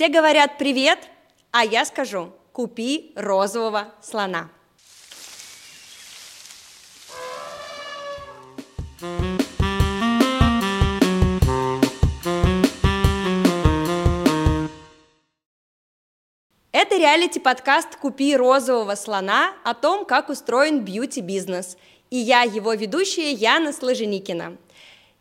Все говорят привет, а я скажу купи розового слона. Это реалити-подкаст «Купи розового слона» о том, как устроен бьюти-бизнес. И я его ведущая Яна Сложеникина.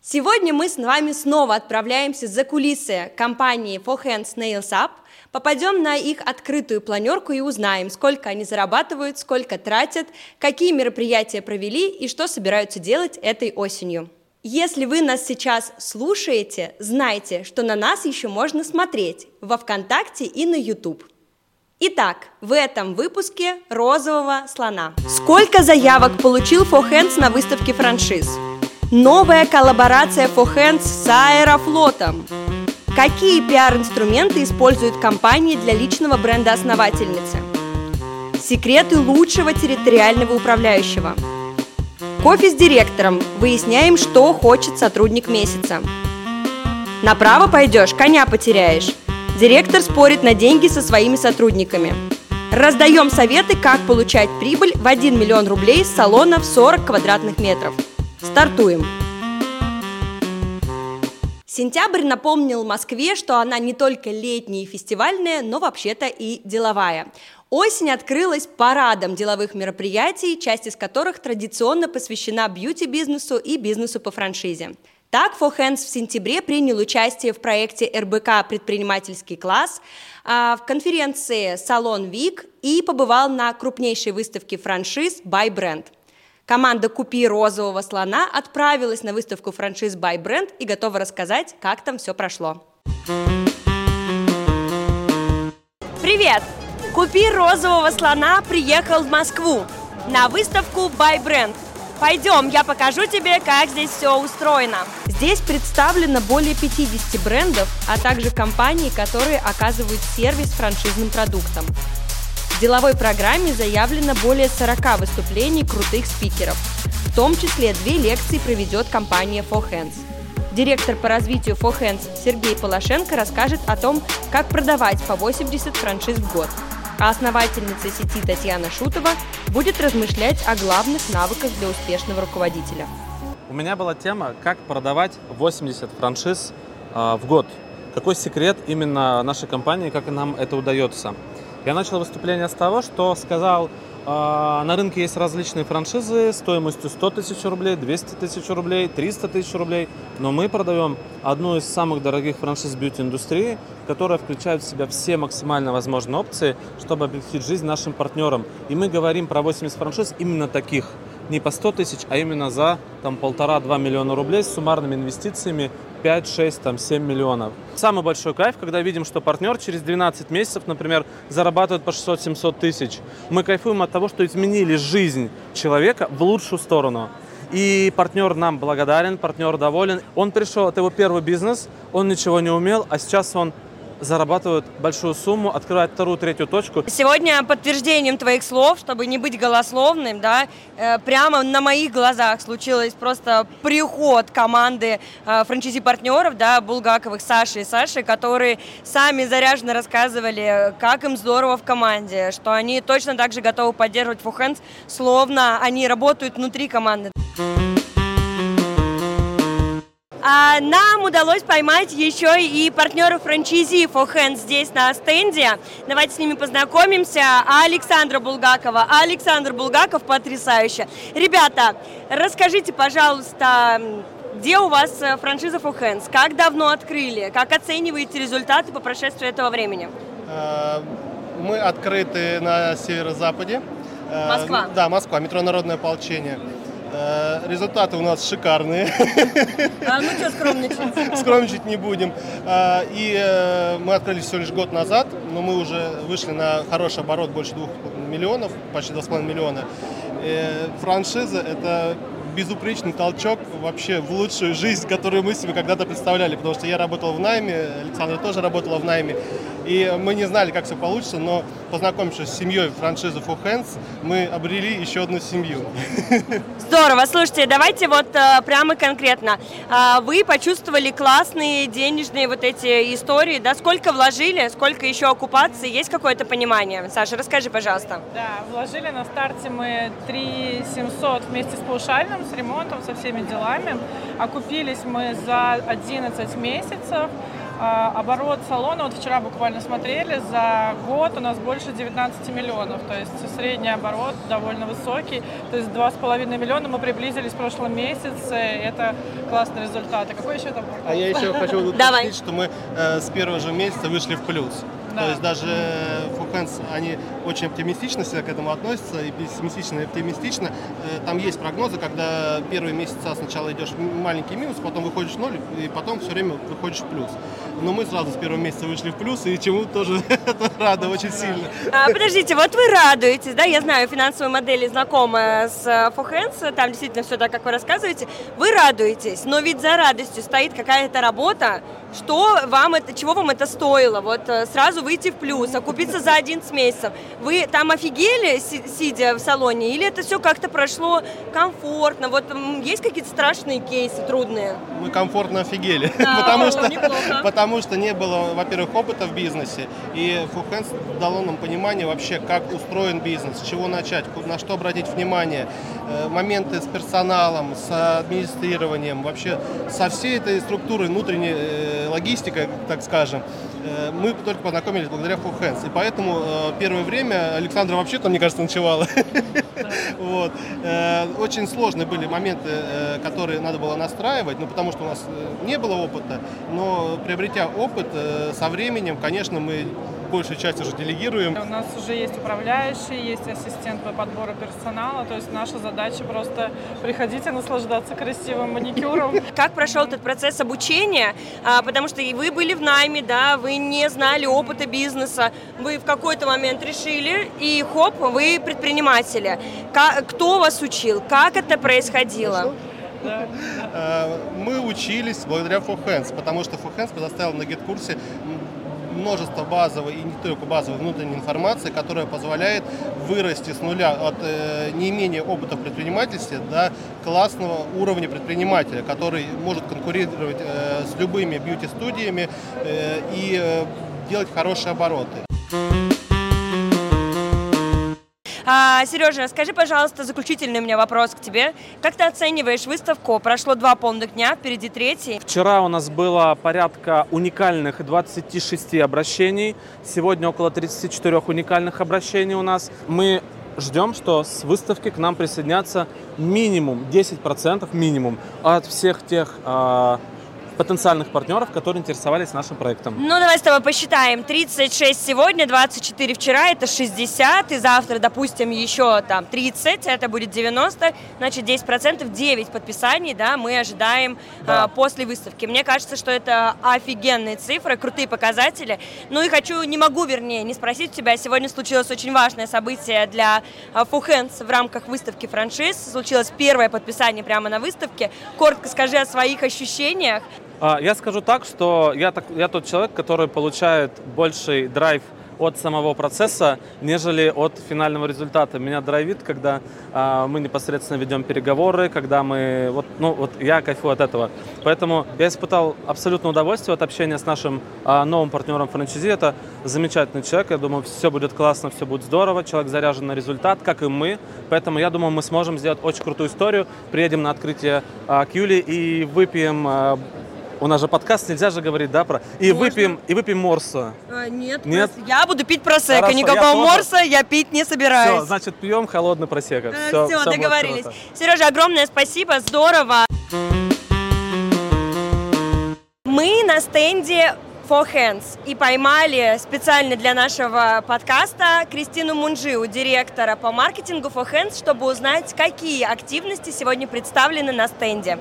Сегодня мы с вами снова отправляемся за кулисы компании For Hands Nails Up, попадем на их открытую планерку и узнаем, сколько они зарабатывают, сколько тратят, какие мероприятия провели и что собираются делать этой осенью. Если вы нас сейчас слушаете, знайте, что на нас еще можно смотреть во ВКонтакте и на YouTube. Итак, в этом выпуске «Розового слона». Сколько заявок получил For Hands на выставке франшиз? Новая коллаборация For Hands с Аэрофлотом. Какие пиар-инструменты использует компания для личного бренда основательницы? Секреты лучшего территориального управляющего. Кофе с директором. Выясняем, что хочет сотрудник месяца. Направо пойдешь, коня потеряешь. Директор спорит на деньги со своими сотрудниками. Раздаем советы, как получать прибыль в 1 миллион рублей с салона в 40 квадратных метров. Стартуем! Сентябрь напомнил Москве, что она не только летняя и фестивальная, но вообще-то и деловая. Осень открылась парадом деловых мероприятий, часть из которых традиционно посвящена бьюти-бизнесу и бизнесу по франшизе. Так, For Hands в сентябре принял участие в проекте РБК «Предпринимательский класс», а, в конференции «Салон Вик» и побывал на крупнейшей выставке франшиз «Buy Brand». Команда «Купи розового слона» отправилась на выставку франшиз «Buy Brand» и готова рассказать, как там все прошло. Привет! «Купи розового слона» приехал в Москву на выставку «Buy Brand», Пойдем, я покажу тебе, как здесь все устроено. Здесь представлено более 50 брендов, а также компаний, которые оказывают сервис франшизным продуктам. Деловой программе заявлено более 40 выступлений крутых спикеров. В том числе две лекции проведет компания For Hands. Директор по развитию For Hands Сергей Полошенко расскажет о том, как продавать по 80 франшиз в год – а основательница сети Татьяна Шутова будет размышлять о главных навыках для успешного руководителя. У меня была тема, как продавать 80 франшиз э, в год. Какой секрет именно нашей компании, как нам это удается. Я начал выступление с того, что сказал, а, на рынке есть различные франшизы стоимостью 100 тысяч рублей, 200 тысяч рублей, 300 тысяч рублей. Но мы продаем одну из самых дорогих франшиз бьюти-индустрии, которая включает в себя все максимально возможные опции, чтобы облегчить жизнь нашим партнерам. И мы говорим про 80 франшиз именно таких – не по 100 тысяч, а именно за там полтора-два миллиона рублей с суммарными инвестициями 5, 6, там, 7 миллионов. Самый большой кайф, когда видим, что партнер через 12 месяцев, например, зарабатывает по 600-700 тысяч. Мы кайфуем от того, что изменили жизнь человека в лучшую сторону. И партнер нам благодарен, партнер доволен. Он пришел, это его первый бизнес, он ничего не умел, а сейчас он зарабатывают большую сумму, открывают вторую, третью точку. Сегодня подтверждением твоих слов, чтобы не быть голословным, да, э, прямо на моих глазах случилось просто приход команды э, франчайзи-партнеров, да, Булгаковых, Саши и Саши, которые сами заряженно рассказывали, как им здорово в команде, что они точно так же готовы поддерживать Фухенс, словно они работают внутри команды. А нам удалось поймать еще и партнеров франчайзи For здесь на стенде. Давайте с ними познакомимся. Александра Булгакова. Александр Булгаков потрясающе. Ребята, расскажите, пожалуйста, где у вас э, франшиза For Hands? Как давно открыли? Как оцениваете результаты по прошествии этого времени? Э, мы открыты на северо-западе. Э, Москва? Да, Москва, метро Народное ополчение. Э, результаты у нас шикарные. А ну что скромничать? Скромничать не будем. Э, и э, мы открылись всего лишь год назад, но мы уже вышли на хороший оборот, больше двух миллионов, почти 2,5 миллиона. Франшиза – это безупречный толчок вообще в лучшую жизнь, которую мы себе когда-то представляли, потому что я работал в найме, Александра тоже работала в найме, И мы не знали, как все получится, но познакомившись с семьей франшизы For Hands, мы обрели еще одну семью. Здорово. Слушайте, давайте вот э, прямо конкретно. А, вы почувствовали классные денежные вот эти истории, да? Сколько вложили, сколько еще оккупации? Есть какое-то понимание? Саша, расскажи, пожалуйста. Да, вложили на старте мы 3 700 вместе с паушальным, с ремонтом, со всеми делами. Окупились мы за 11 месяцев. А, оборот салона, вот вчера буквально смотрели, за год у нас больше 19 миллионов, то есть средний оборот довольно высокий, то есть 2,5 миллиона мы приблизились в прошлом месяце, это классный результат. А какой еще там? А я еще хочу уточнить, что мы э, с первого же месяца вышли в плюс. Да. То есть даже Фухенс, они очень оптимистично себя к этому относятся, и пессимистично, и оптимистично. Э, там есть прогнозы, когда первые месяца сначала идешь маленький минус, потом выходишь в ноль, и потом все время выходишь в плюс. Но мы сразу с первого месяца вышли в плюс, и чему тоже это рада очень сильно. А, подождите, вот вы радуетесь, да? Я знаю финансовые модели знакомы с Фухенс, там действительно все так, как вы рассказываете. Вы радуетесь, но ведь за радостью стоит какая-то работа, что вам это, чего вам это стоило? Вот э, сразу выйти в плюс, окупиться за 11 месяцев. Вы там офигели, сидя в салоне, или это все как-то прошло комфортно? Вот есть какие-то страшные кейсы, трудные? Мы комфортно офигели, да, потому, что, потому что не было, во-первых, опыта в бизнесе, и Фухенс дало нам понимание вообще, как устроен бизнес, с чего начать, на что обратить внимание, э, моменты с персоналом, с администрированием, вообще со всей этой структурой внутренней э, логистика, так скажем, мы только познакомились благодаря Full Hands. И поэтому э, первое время Александра вообще там, мне кажется, ночевала. Вот. Э, очень сложные были моменты, которые надо было настраивать, ну, потому что у нас не было опыта. Но приобретя опыт, со временем, конечно, мы большую часть уже делегируем. У нас уже есть управляющий, есть ассистент по подбору персонала, то есть наша задача просто приходить и наслаждаться красивым маникюром. Как прошел этот процесс обучения? А, потому что вы были в найме, да, вы не знали опыта бизнеса, вы в какой-то момент решили, и хоп, вы предприниматели. Кто вас учил? Как это происходило? А, мы учились благодаря For Hands, потому что For Hands предоставил на гид-курсе множество базовой и не только базовой внутренней информации, которая позволяет вырасти с нуля от э, неимения опыта в предпринимательстве до классного уровня предпринимателя, который может конкурировать э, с любыми бьюти-студиями э, и э, делать хорошие обороты. А, Сережа, скажи, пожалуйста, заключительный у меня вопрос к тебе. Как ты оцениваешь выставку? Прошло два полных дня, впереди третий. Вчера у нас было порядка уникальных 26 обращений. Сегодня около 34 уникальных обращений у нас. Мы ждем, что с выставки к нам присоединятся минимум 10% минимум от всех тех э, потенциальных партнеров, которые интересовались нашим проектом. Ну, давай с тобой посчитаем. 36 сегодня, 24 вчера, это 60, и завтра, допустим, еще там 30, это будет 90, значит, 10%, 9 подписаний, да, мы ожидаем да. а, после выставки. Мне кажется, что это офигенные цифры, крутые показатели. Ну и хочу, не могу, вернее, не спросить у тебя, сегодня случилось очень важное событие для Фухенс в рамках выставки франшиз. Случилось первое подписание прямо на выставке. Коротко скажи о своих ощущениях. А, я скажу так, что я, так, я тот человек, который получает больший драйв от самого процесса, нежели от финального результата. Меня драйвит, когда а, мы непосредственно ведем переговоры, когда мы, вот, ну, вот я кайфую от этого. Поэтому я испытал абсолютное удовольствие от общения с нашим а, новым партнером франчайзи. Это замечательный человек, я думаю, все будет классно, все будет здорово, человек заряжен на результат, как и мы. Поэтому я думаю, мы сможем сделать очень крутую историю. Приедем на открытие а, к Юле и выпьем а, у нас же подкаст, нельзя же говорить, да, про... И Можно? выпьем, и выпьем морса. А, нет, нет? Прос... я буду пить просека. Никакого я морса я пить не собираюсь. Все, значит, пьем холодный просека. А, все, все, все договорились. Сережа, огромное спасибо, здорово. Мы на стенде For Hands и поймали специально для нашего подкаста Кристину Мунжиу, директора по маркетингу For Hands, чтобы узнать, какие активности сегодня представлены на стенде.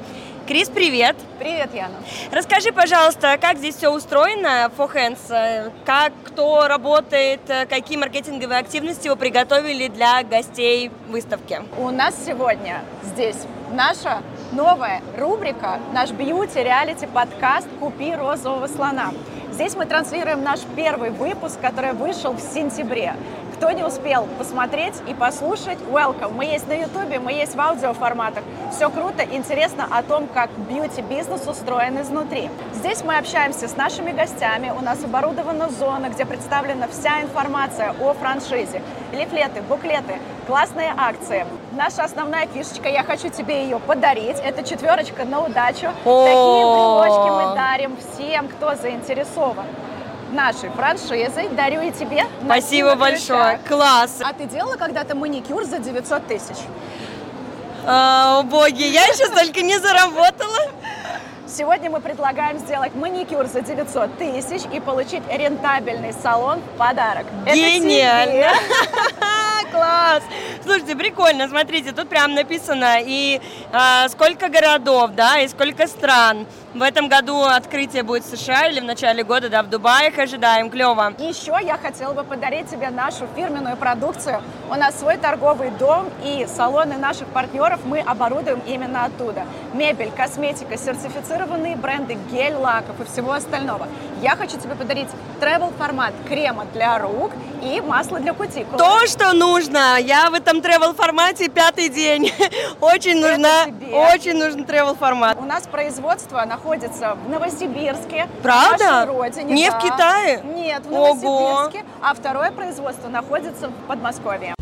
Крис, привет! Привет, Яна! Расскажи, пожалуйста, как здесь все устроено, For Hands, как, кто работает, какие маркетинговые активности вы приготовили для гостей выставки? У нас сегодня здесь наша новая рубрика, наш бьюти-реалити подкаст «Купи розового слона». Здесь мы транслируем наш первый выпуск, который вышел в сентябре. Кто не успел посмотреть и послушать, welcome. Мы есть на ютубе, мы есть в аудиоформатах. Все круто, интересно о том, как бьюти-бизнес устроен изнутри. Здесь мы общаемся с нашими гостями, у нас оборудована зона, где представлена вся информация о франшизе. Лифлеты, буклеты, классные акции. Наша основная фишечка, я хочу тебе ее подарить, это четверочка на удачу. Такие брелочки мы дарим всем, кто заинтересован нашей франшизой. Дарю и тебе. Спасибо большое. Класс. А ты делала когда-то маникюр за 900 тысяч? А, о, боги, я еще столько не заработала. Сегодня мы предлагаем сделать маникюр за 900 тысяч и получить рентабельный салон в подарок. Гениально! Класс! Слушайте, прикольно, смотрите, тут прям написано и а, сколько городов, да, и сколько стран. В этом году открытие будет в США или в начале года, да, в Дубае их ожидаем, клево. Еще я хотела бы подарить тебе нашу фирменную продукцию. У нас свой торговый дом и салоны наших партнеров мы оборудуем именно оттуда. Мебель, косметика, сертифицированные бренды, гель, лаков и всего остального. Я хочу тебе подарить travel формат крема для рук и масло для кутикул. То, что нужно. Я в этом travel формате пятый день. Очень нужна, очень нужен travel формат. У нас производство находится в Новосибирске. Правда? В нашей родине. Не да. в Китае? Нет, в Ого. Новосибирске. А второе производство находится в Подмосковье.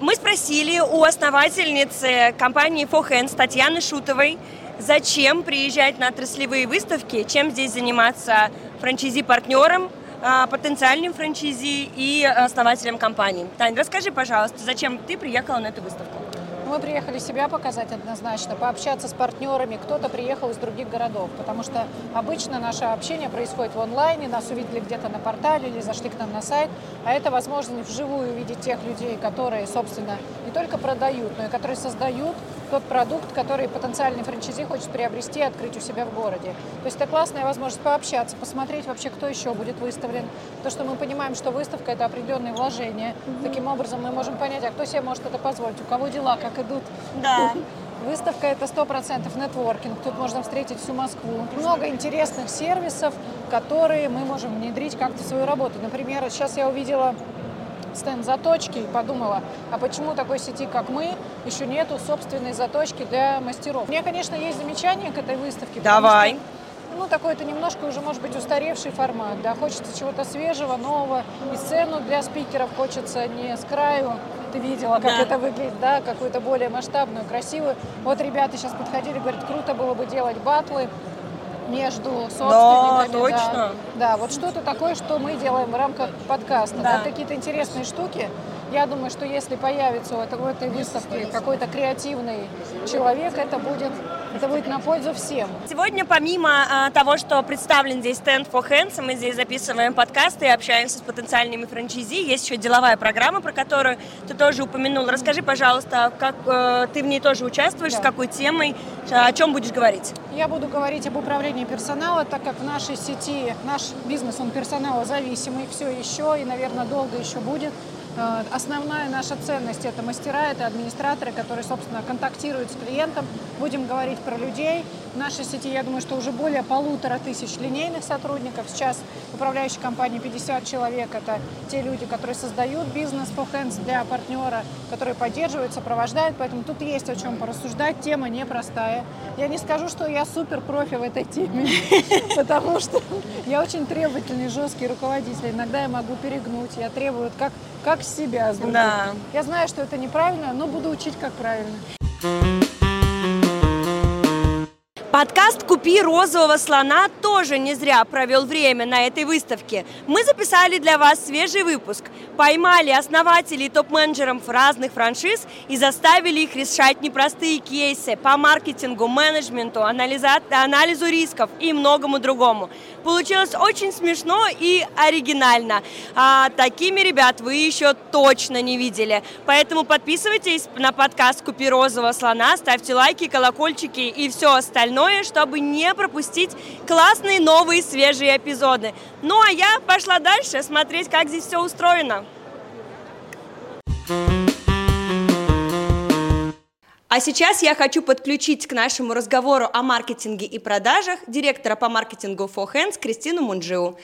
Мы спросили у основательницы компании For Hands Татьяны Шутовой, зачем приезжать на отраслевые выставки, чем здесь заниматься франчизи-партнером, а, потенциальным франчизи и основателем компании. Тань, расскажи, пожалуйста, зачем ты приехала на эту выставку? Мы приехали себя показать однозначно, пообщаться с партнерами. Кто-то приехал из других городов, потому что обычно наше общение происходит в онлайне, нас увидели где-то на портале или зашли к нам на сайт, а это возможность вживую увидеть тех людей, которые, собственно, не только продают, но и которые создают тот продукт, который потенциальный франчайзи хочет приобрести и открыть у себя в городе. То есть это классная возможность пообщаться, посмотреть вообще, кто еще будет выставлен. То, что мы понимаем, что выставка – это определенные вложения. Таким образом мы можем понять, а кто себе может это позволить, у кого дела как идут. Да. Выставка – это 100% нетворкинг. Тут можно встретить всю Москву. Много интересных сервисов, которые мы можем внедрить как-то в свою работу. Например, сейчас я увидела стенд заточки и подумала, а почему такой сети, как мы, еще нету собственной заточки для мастеров. У меня, конечно, есть замечания к этой выставке. Давай. что, ну, такой это немножко уже, может быть, устаревший формат, да, хочется чего-то свежего, нового, и сцену для спикеров хочется не с краю, ты видела, как Да. это выглядит, да, какую-то более масштабную, красивую. Вот ребята сейчас подходили, говорят, круто было бы делать батлы между собственниками. точно. Да, вот что-то такое, что мы делаем в рамках подкаста. Да. Да, какие-то интересные штуки. Я думаю, что если появится у этой, у этой выставки какой-то креативный человек, это будет, это будет на пользу всем. Сегодня, помимо а, того, что представлен здесь стенд for Hands, мы здесь записываем подкасты и общаемся с потенциальными франчайзи, есть еще деловая программа, про которую ты тоже упомянул. Расскажи, пожалуйста, как э, ты в ней тоже участвуешь, Да. с какой темой, о чем будешь говорить? Я буду говорить об управлении персонала, так как в нашей сети наш бизнес, он персоналозависимый, все еще и, наверное, долго еще будет. Э, Основная наша ценность – это мастера, это администраторы, которые, собственно, контактируют с клиентом. Будем говорить про людей. В нашей сети, я думаю, что уже более полутора тысяч линейных сотрудников. Сейчас управляющей компании 50 человек. Это те люди, которые создают бизнес по hands для партнера, которые поддерживают, сопровождают. Поэтому тут есть о чем порассуждать. Тема непростая. Я не скажу, что я супер профи в этой теме, потому что я очень требовательный, жесткий руководитель. Иногда я могу перегнуть. Я требую как, как себя. с. Да. Я знаю, что это неправильно, но буду учить, как правильно. Подкаст «Купи розового слона» тоже не зря провел время на этой выставке. Мы записали для вас свежий выпуск, поймали основателей топ-менеджеров разных франшиз и заставили их решать непростые кейсы по маркетингу, менеджменту, анализу рисков и многому другому. Получилось очень смешно и оригинально. А такими ребят вы еще точно не видели. Поэтому подписывайтесь на подкаст «Купи розового слона», ставьте лайки, колокольчики и все остальное, чтобы не пропустить классные новые свежие эпизоды. Ну а я пошла дальше смотреть, как здесь все устроено. А сейчас я хочу подключить к нашему разговору о маркетинге и продажах директора по маркетингу For Hands Кристину Мунджиу.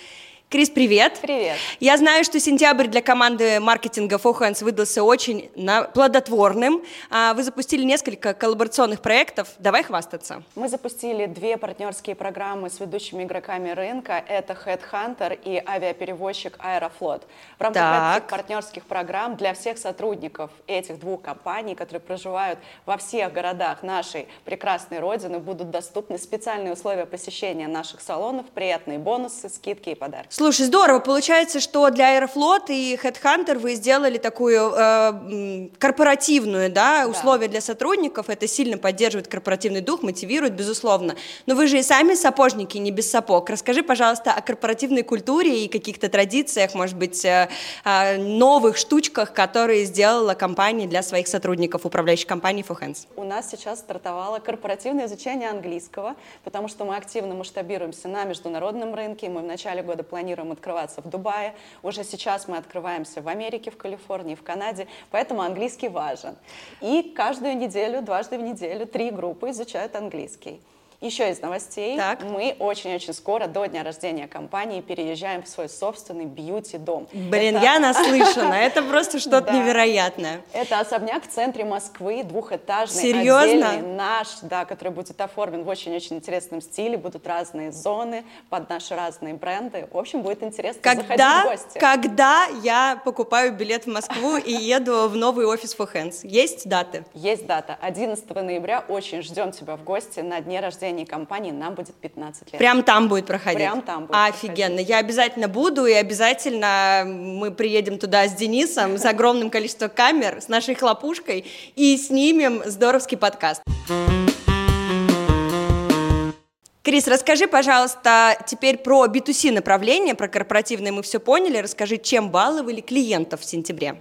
Крис, привет. Привет. Я знаю, что сентябрь для команды маркетинга Fohands выдался очень плодотворным. А, вы запустили несколько коллаборационных проектов. Давай хвастаться. Мы запустили две партнерские программы с ведущими игроками рынка. Это Headhunter и авиаперевозчик Аэрофлот. В рамках так. этих партнерских программ для всех сотрудников этих двух компаний, которые проживают во всех городах нашей прекрасной родины, будут доступны специальные условия посещения наших салонов, приятные бонусы, скидки и подарки. Слушай, здорово. Получается, что для Аэрофлот и Headhunter вы сделали такую э, корпоративную, да, да. для сотрудников. Это сильно поддерживает корпоративный дух, мотивирует, безусловно. Но вы же и сами сапожники, не без сапог. Расскажи, пожалуйста, о корпоративной культуре и каких-то традициях, может быть, э, э, новых штучках, которые сделала компания для своих сотрудников, управляющей компании For Hands. У нас сейчас стартовало корпоративное изучение английского, потому что мы активно масштабируемся на международном рынке. Мы в начале года планируем планируем открываться в Дубае. Уже сейчас мы открываемся в Америке, в Калифорнии, в Канаде. Поэтому английский важен. И каждую неделю, дважды в неделю, три группы изучают английский. Еще из новостей. Так. Мы очень-очень скоро, до дня рождения компании, переезжаем в свой собственный бьюти-дом. Блин, это... я наслышана. Это просто что-то невероятное. Это особняк в центре Москвы, двухэтажный, Серьезно? отдельный, наш, да, который будет оформлен в очень-очень интересном стиле. Будут разные зоны под наши разные бренды. В общем, будет интересно когда, в гости. Когда я покупаю билет в Москву и еду в новый офис for Hands? Есть даты? Есть дата. 11 ноября. Очень ждем тебя в гости на дне рождения состоянии компании нам будет 15 лет. Прям там будет проходить? Прям там будет Офигенно. Проходить. Я обязательно буду, и обязательно мы приедем туда с Денисом, с огромным количеством камер, с нашей хлопушкой, и снимем здоровский подкаст. Крис, расскажи, пожалуйста, теперь про B2C направление, про корпоративное мы все поняли. Расскажи, чем баловали клиентов в сентябре?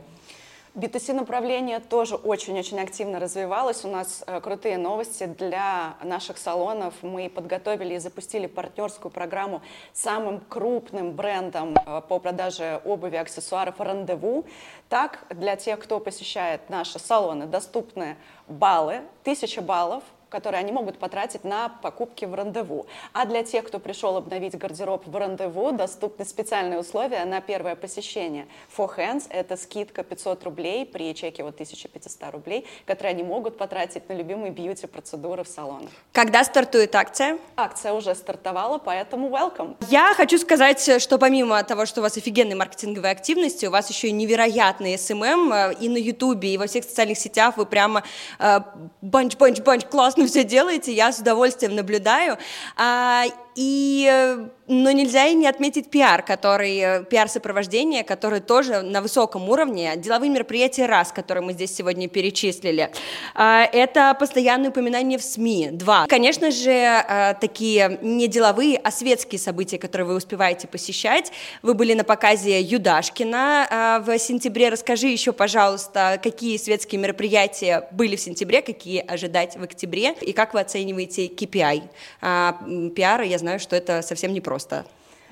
B2C направление тоже очень-очень активно развивалось. У нас э, крутые новости для наших салонов. Мы подготовили и запустили партнерскую программу с самым крупным брендом э, по продаже обуви аксессуаров «Рандеву». Так, для тех, кто посещает наши салоны, доступны баллы, тысяча баллов – которые они могут потратить на покупки в рандеву. А для тех, кто пришел обновить гардероб в рандеву, доступны специальные условия на первое посещение. For Hands – это скидка 500 рублей при чеке вот 1500 рублей, которые они могут потратить на любимые бьюти-процедуры в салонах. Когда стартует акция? Акция уже стартовала, поэтому welcome. Я хочу сказать, что помимо того, что у вас офигенные маркетинговые активности, у вас еще и невероятный SMM э, и на Ютубе, и во всех социальных сетях вы прямо банч-банч-банч э, классно классно все делаете, я с удовольствием наблюдаю. А, и, э, но нельзя и не отметить пиар, который, э, пиар-сопровождение, который тоже на высоком уровне. Деловые мероприятия раз, которые мы здесь сегодня перечислили. А, это постоянное упоминание в СМИ. Два. Конечно же, э, такие не деловые, а светские события, которые вы успеваете посещать. Вы были на показе Юдашкина в сентябре. Расскажи еще, пожалуйста, какие светские мероприятия были в сентябре, какие ожидать в октябре, и как вы оцениваете KPI а, пиара. Я знаю, что это совсем непросто.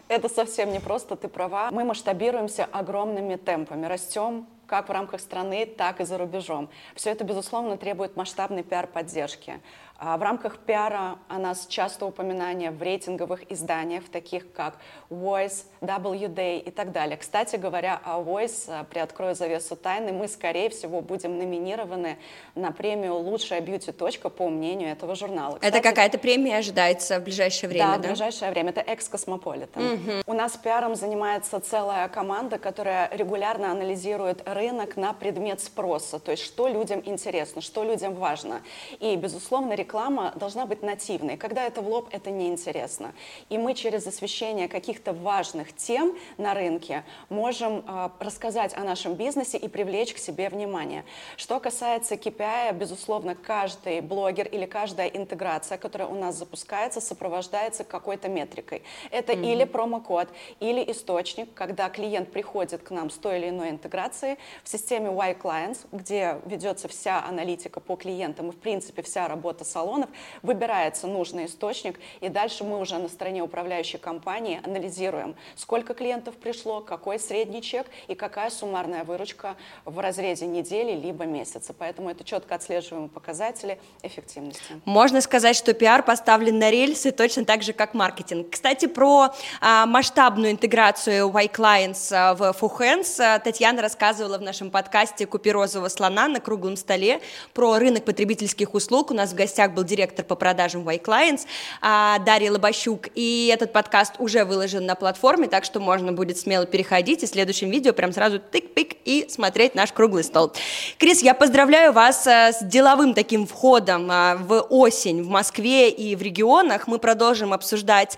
Это совсем непросто, ты права. Мы масштабируемся огромными темпами, растем как в рамках страны, так и за рубежом. Все это, безусловно, требует масштабной пиар-поддержки. А в рамках пиара о нас часто упоминания в рейтинговых изданиях, таких как Voice, WD и так далее. Кстати говоря, о Voice, э, приоткрою завесу тайны, мы, скорее всего, будем номинированы на премию «Лучшая бьюти-точка» по мнению этого журнала. Кстати, Это какая-то премия ожидается в ближайшее время, да? Да, в ближайшее время. Это «Экс-Cosmopolitan». Угу. У нас пиаром занимается целая команда, которая регулярно анализирует рынок на предмет спроса, то есть что людям интересно, что людям важно. И, безусловно, реклама должна быть нативной. Когда это в лоб, это неинтересно. И мы через освещение каких-то важных тем на рынке можем э, рассказать о нашем бизнесе и привлечь к себе внимание. Что касается KPI, безусловно, каждый блогер или каждая интеграция, которая у нас запускается, сопровождается какой-то метрикой. Это mm-hmm. или промокод, или источник, когда клиент приходит к нам с той или иной интеграцией в системе Y Clients, где ведется вся аналитика по клиентам и, в принципе, вся работа с салонов, выбирается нужный источник, и дальше мы уже на стороне управляющей компании анализируем, сколько клиентов пришло, какой средний чек и какая суммарная выручка в разрезе недели либо месяца. Поэтому это четко отслеживаемые показатели эффективности. Можно сказать, что пиар поставлен на рельсы точно так же, как маркетинг. Кстати, про а, масштабную интеграцию Y-Clients а, в Fuhands а, Татьяна рассказывала в нашем подкасте «Купи розового слона» на круглом столе про рынок потребительских услуг. У нас в гостях был директор по продажам Y-Clients а, Дарья Лобощук, и этот подкаст уже выложен на платформе, так что можно будет смело переходить и в следующем видео прям сразу тык-пик и смотреть наш круглый стол. Крис, я поздравляю вас а, с деловым таким входом а, в осень в Москве и в регионах. Мы продолжим обсуждать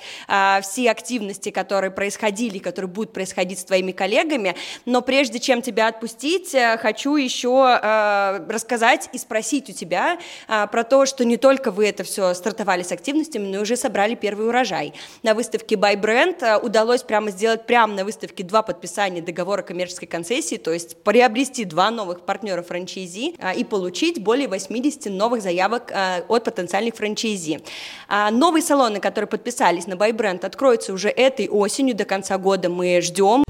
все активности, которые происходили, которые будут происходить с твоими коллегами. Но прежде чем тебя отпустить, э, хочу еще э, рассказать и спросить у тебя э, про то, что не только вы это все стартовали с активностями, но и уже собрали первый урожай. На выставке Buy Brand удалось прямо сделать прямо на выставке два подписания договора коммерческой концессии, то есть приобрести два новых партнера франчайзи и получить более 80 новых заявок от потенциальных франчайзи. А новые салоны, которые подписались на Buy Brand, откроются уже этой осенью, до конца года мы ждем.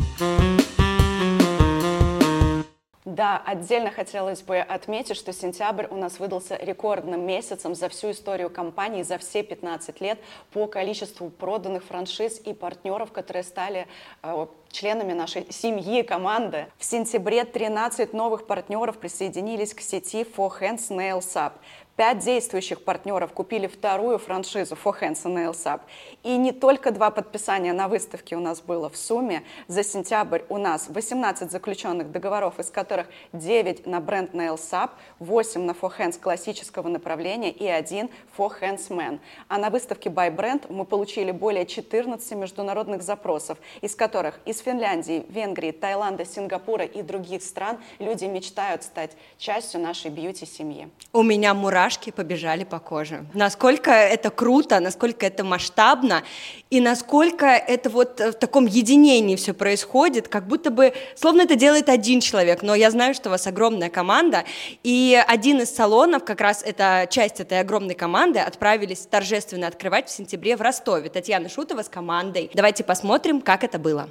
Да, отдельно хотелось бы отметить, что сентябрь у нас выдался рекордным месяцем за всю историю компании, за все 15 лет по количеству проданных франшиз и партнеров, которые стали э, членами нашей семьи, команды. В сентябре 13 новых партнеров присоединились к сети For Hands Nails Up. Пять действующих партнеров купили вторую франшизу For Hands and Nails Up. И не только два подписания на выставке у нас было в сумме. За сентябрь у нас 18 заключенных договоров, из которых 9 на бренд Nails Up, 8 на For Hands классического направления и один For Hands Men. А на выставке By Brand мы получили более 14 международных запросов, из которых из Финляндии, Венгрии, Таиланда, Сингапура и других стран люди мечтают стать частью нашей бьюти-семьи. У меня мурашки мурашки побежали по коже. Насколько это круто, насколько это масштабно, и насколько это вот в таком единении все происходит, как будто бы, словно это делает один человек, но я знаю, что у вас огромная команда, и один из салонов, как раз это часть этой огромной команды, отправились торжественно открывать в сентябре в Ростове. Татьяна Шутова с командой. Давайте посмотрим, как это было.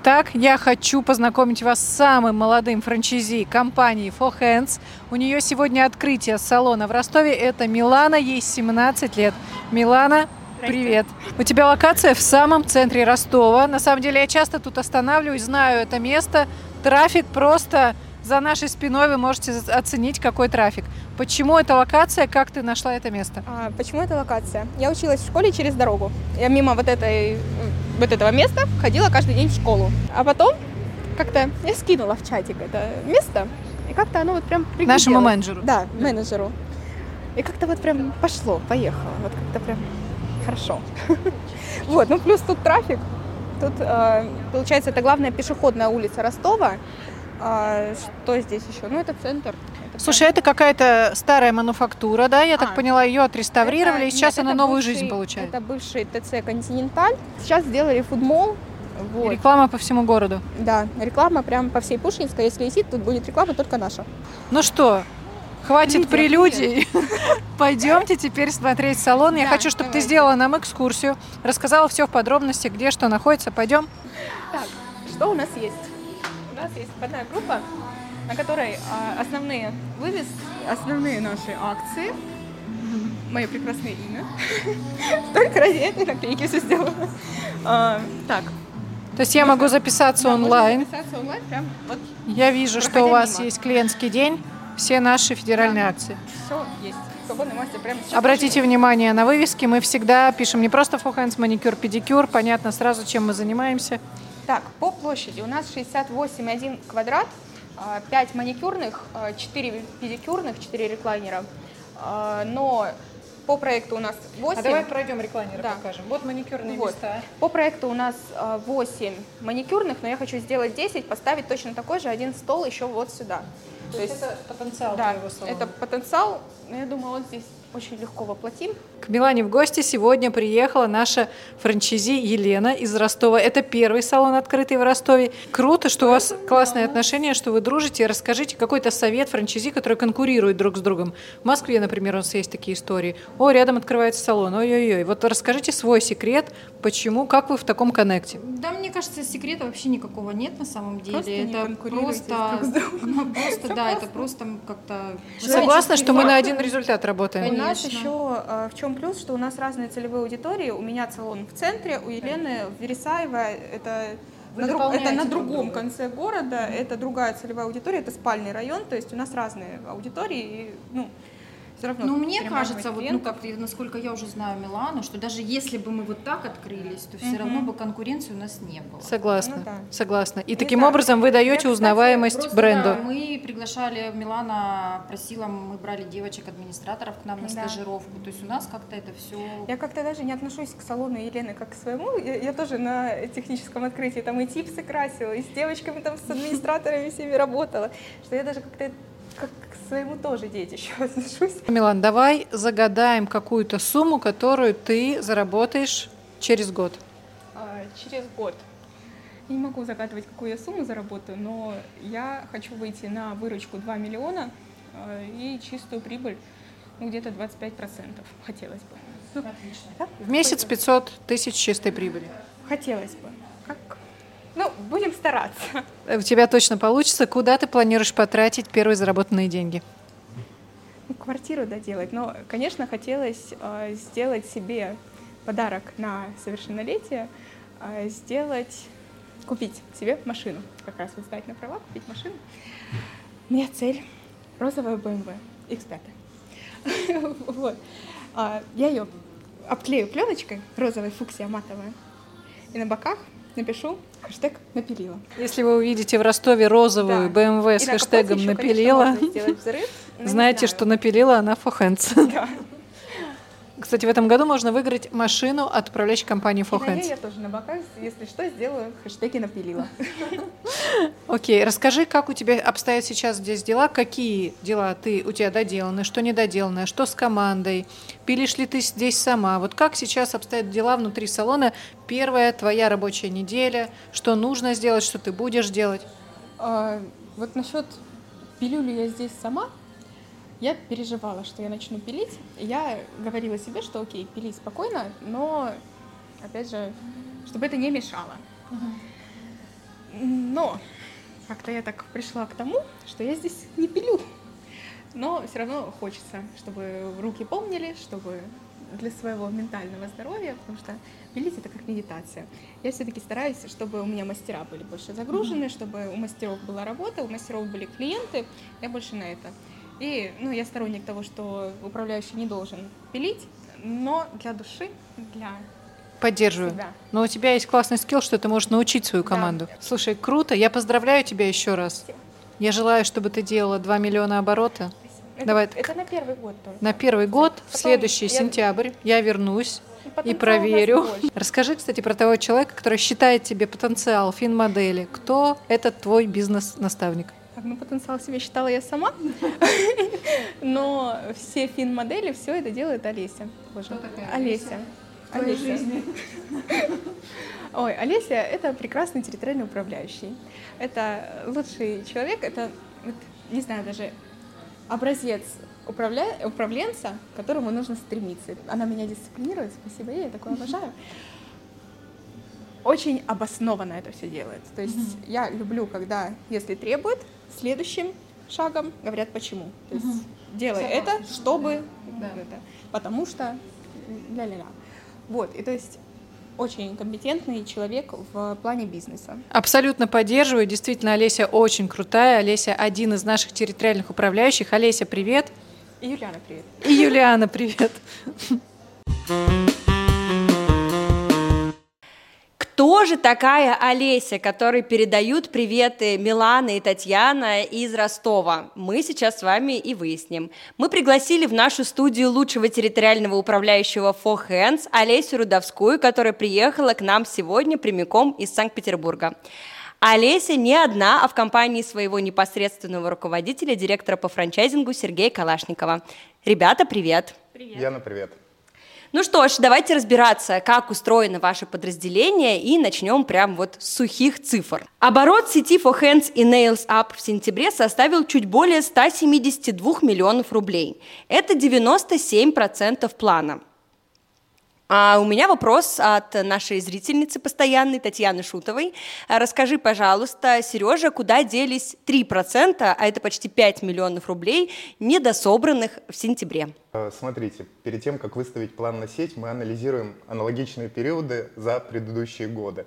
Итак, я хочу познакомить вас с самым молодым франчайзи компании For Hands. У нее сегодня открытие салона в Ростове. Это Милана, ей 17 лет. Милана, привет. У тебя локация в самом центре Ростова. На самом деле я часто тут останавливаюсь, знаю это место. Трафик просто за нашей спиной, вы можете оценить, какой трафик. Почему эта локация, как ты нашла это место? А, почему эта локация? Я училась в школе через дорогу. Я мимо вот этой вот этого места ходила каждый день в школу. А потом как-то я скинула в чатик это место, и как-то оно вот прям. Нашему менеджеру? Да, менеджеру. И как-то вот прям пошло, поехало. Вот как-то прям хорошо. Вот, ну плюс тут трафик. Тут, э, получается, это главная пешеходная улица Ростова. А, что здесь еще? Ну, это центр. Слушай, а это какая-то старая мануфактура, да? Я а, так поняла, ее отреставрировали, это, и сейчас нет, она новую бывший, жизнь получает. Это бывший ТЦ «Континенталь». Сейчас сделали фудмол. Вот. Реклама по всему городу. Да, реклама прям по всей Пушкинской. Если висит, тут будет реклама только наша. Ну что, хватит Видео, прелюдий. Пойдемте теперь смотреть салон. Я хочу, чтобы ты сделала нам экскурсию, рассказала все в подробностях, где что находится. Пойдем? Так, что у нас есть? У нас есть входная группа на которой а, основные вывес, основные наши акции, мое прекрасное имя. Только ради этой наклейки все сделано. А, так. То есть я могу записаться онлайн. записаться онлайн прям вот. Я вижу, что у вас есть клиентский день, все наши федеральные акции. Все есть. Обратите внимание на вывески. Мы всегда пишем не просто фохэнс, маникюр, педикюр. Понятно сразу, чем мы занимаемся. Так, по площади у нас 68,1 квадрат. 5 а, маникюрных, 4 а, педикюрных, 4 реклайнера. А, но по проекту у нас 8. А давай пройдем реклайнеры да. покажем. Вот маникюрные вот. места. По проекту у нас 8 маникюрных, но я хочу сделать 10, поставить точно такой же один стол еще вот сюда. То, То есть это потенциал да, твоего салона? это потенциал, я думаю, он здесь очень легко воплотим. К Милане в гости сегодня приехала наша франчизи Елена из Ростова. Это первый салон, открытый в Ростове. Круто, что у вас классные отношения, что вы дружите. Расскажите какой-то совет франчизи, которые конкурируют друг с другом. В Москве, например, у нас есть такие истории. О, рядом открывается салон, ой-ой-ой. Вот расскажите свой секрет, почему, как вы в таком коннекте? Да, мне кажется, секрета вообще никакого нет на самом деле. Просто это просто, друг ну, просто, да, это просто как-то. Согласна, что мы на один результат У работаем? нас Конечно. еще э, в чем плюс, что у нас разные целевые аудитории. У меня салон в центре, у Елены в Вересаево. Это Вы на, друг- это на друг другом друга. конце города, это другая целевая аудитория, это спальный район, то есть у нас разные аудитории, и, ну, все равно. Ну, мне кажется, вот, ну, как, и насколько я уже знаю Милану, что даже если бы мы вот так открылись, то все равно бы конкуренции у нас не было. Согласна, Ну да. согласна. И Не таким знаю. образом вы Я, даете кстати, узнаваемость Просто, бренду. да, мы приглашали, Милана просила, мы брали девочек-администраторов к нам на Да. стажировку. То есть у нас как-то это все... Я как-то даже не отношусь к салону Елены как к своему. Я, я тоже на техническом открытии там и типсы красила, и с девочками там, с администраторами всеми работала, что я даже как-то как к своему тоже детищу отношусь. Милан, давай загадаем какую-то сумму, которую ты заработаешь через год. А, через год. Не могу загадывать, какую я сумму заработаю, но я хочу выйти на выручку 2 миллиона а, и чистую прибыль ну, где-то 25% хотелось бы. Да? В месяц 500 тысяч чистой прибыли. Хотелось бы. Как? Ну, будем стараться. У тебя точно получится. Куда ты планируешь потратить первые заработанные деньги? Ну, квартиру доделать. Но, конечно, хотелось э, сделать себе подарок на совершеннолетие, э, сделать, купить себе машину. Как раз вот сдать на права, купить машину. У меня цель розовая BMW X5. Вот. А, Я ее обклею пленочкой розовой фуксия матовая. И на боках напишу хэштег «напилила». Если вы увидите в Ростове розовую Да. BMW с И хэштегом конечно, «напилила», взрыв, знаете, знаю. что напилила она for hands. Да. Кстати, в этом году можно выиграть машину от управляющей компании И for на ней hands. я тоже на боках, если что, сделаю хэштеги «напилила». Окей, расскажи, как у тебя обстоят сейчас здесь дела, какие дела ты у тебя доделаны, что недоделанное, что с командой, пилишь ли ты здесь сама, вот как сейчас обстоят дела внутри салона, первая твоя рабочая неделя, что нужно сделать, что ты будешь делать. А, Вот насчет пилю ли я здесь сама, я переживала, что я начну пилить. Я говорила себе, что окей, пили спокойно, но, опять же, чтобы это не мешало. Но как-то я так пришла к тому, что я здесь не пилю. Но все равно хочется, чтобы руки помнили, чтобы для своего ментального здоровья, потому что пилить это как медитация. Я все-таки стараюсь, чтобы у меня мастера были больше загружены, чтобы у мастеров была работа, у мастеров были клиенты, я больше на это. И ну, я сторонник того, что управляющий не должен пилить, но для души, для Поддерживаю. себя. Но у тебя есть классный скилл, что ты можешь научить свою Да. команду. Слушай, круто, я поздравляю тебя еще раз. Я желаю, чтобы ты делала 2 миллиона оборота. Это, Давай это на первый год только. На первый год, в Потом следующий я- сентябрь, я вернусь И и проверю. Расскажи, кстати, про того человека, который считает тебе потенциал финмодели. Кто этот твой бизнес-наставник? Так, ну, потенциал себе считала я сама, но все фин-модели, все это делает Олеся. Боже, Олеся. Олеся. Ой, Олеся — это прекрасный территориальный управляющий. Это лучший человек, это, не знаю, даже образец управля- управленца, к которому нужно стремиться. Она меня дисциплинирует, спасибо ей, я такое обожаю. Очень обоснованно это все делает. То есть я люблю, когда, если требует, следующим шагом говорят почему. То есть делай это, чтобы, это, потому что ля-ля-ля. Вот, и то есть очень компетентный человек в плане бизнеса. Абсолютно поддерживаю. Действительно, Олеся очень крутая. Олеся один из наших территориальных управляющих. Олеся, привет. И Юлиана, привет. И Юлиана, привет. Кто же такая Олеся, которой передают приветы Милана и Татьяна из Ростова? Мы сейчас с вами и выясним. Мы пригласили в нашу студию лучшего территориального управляющего For Hands Олесю Рудовскую, которая приехала к нам сегодня прямиком из Санкт-Петербурга. Олеся не одна, а в компании своего непосредственного руководителя, директора по франчайзингу Сергея Калашникова. Ребята, привет! Привет. Яна, привет. Ну что ж, давайте разбираться, как устроено ваше подразделение, и начнем прям вот с сухих цифр. Оборот сети For Hands и Nails Up в сентябре составил чуть более 172 миллионов рублей. Это 97% плана. А у меня вопрос от нашей зрительницы постоянной Татьяны Шутовой. Расскажи, пожалуйста, Сережа, куда делись 3%, а это почти 5 миллионов рублей, недособранных в сентябре? Э, смотрите, перед тем, как выставить план на сеть, мы анализируем аналогичные периоды за предыдущие годы.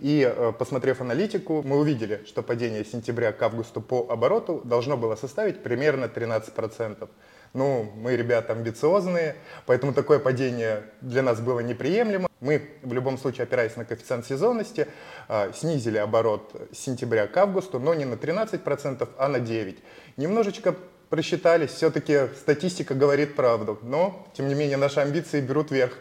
И э, посмотрев аналитику, мы увидели, что падение с сентября к августу по обороту должно было составить примерно 13%. Ну, мы ребята амбициозные, поэтому такое падение для нас было неприемлемо. Мы, в любом случае, опираясь на коэффициент сезонности, э, снизили оборот с сентября к августу, но не на 13%, а на 9%. Немножечко просчитались, все-таки статистика говорит правду, но, тем не менее, наши амбиции берут верх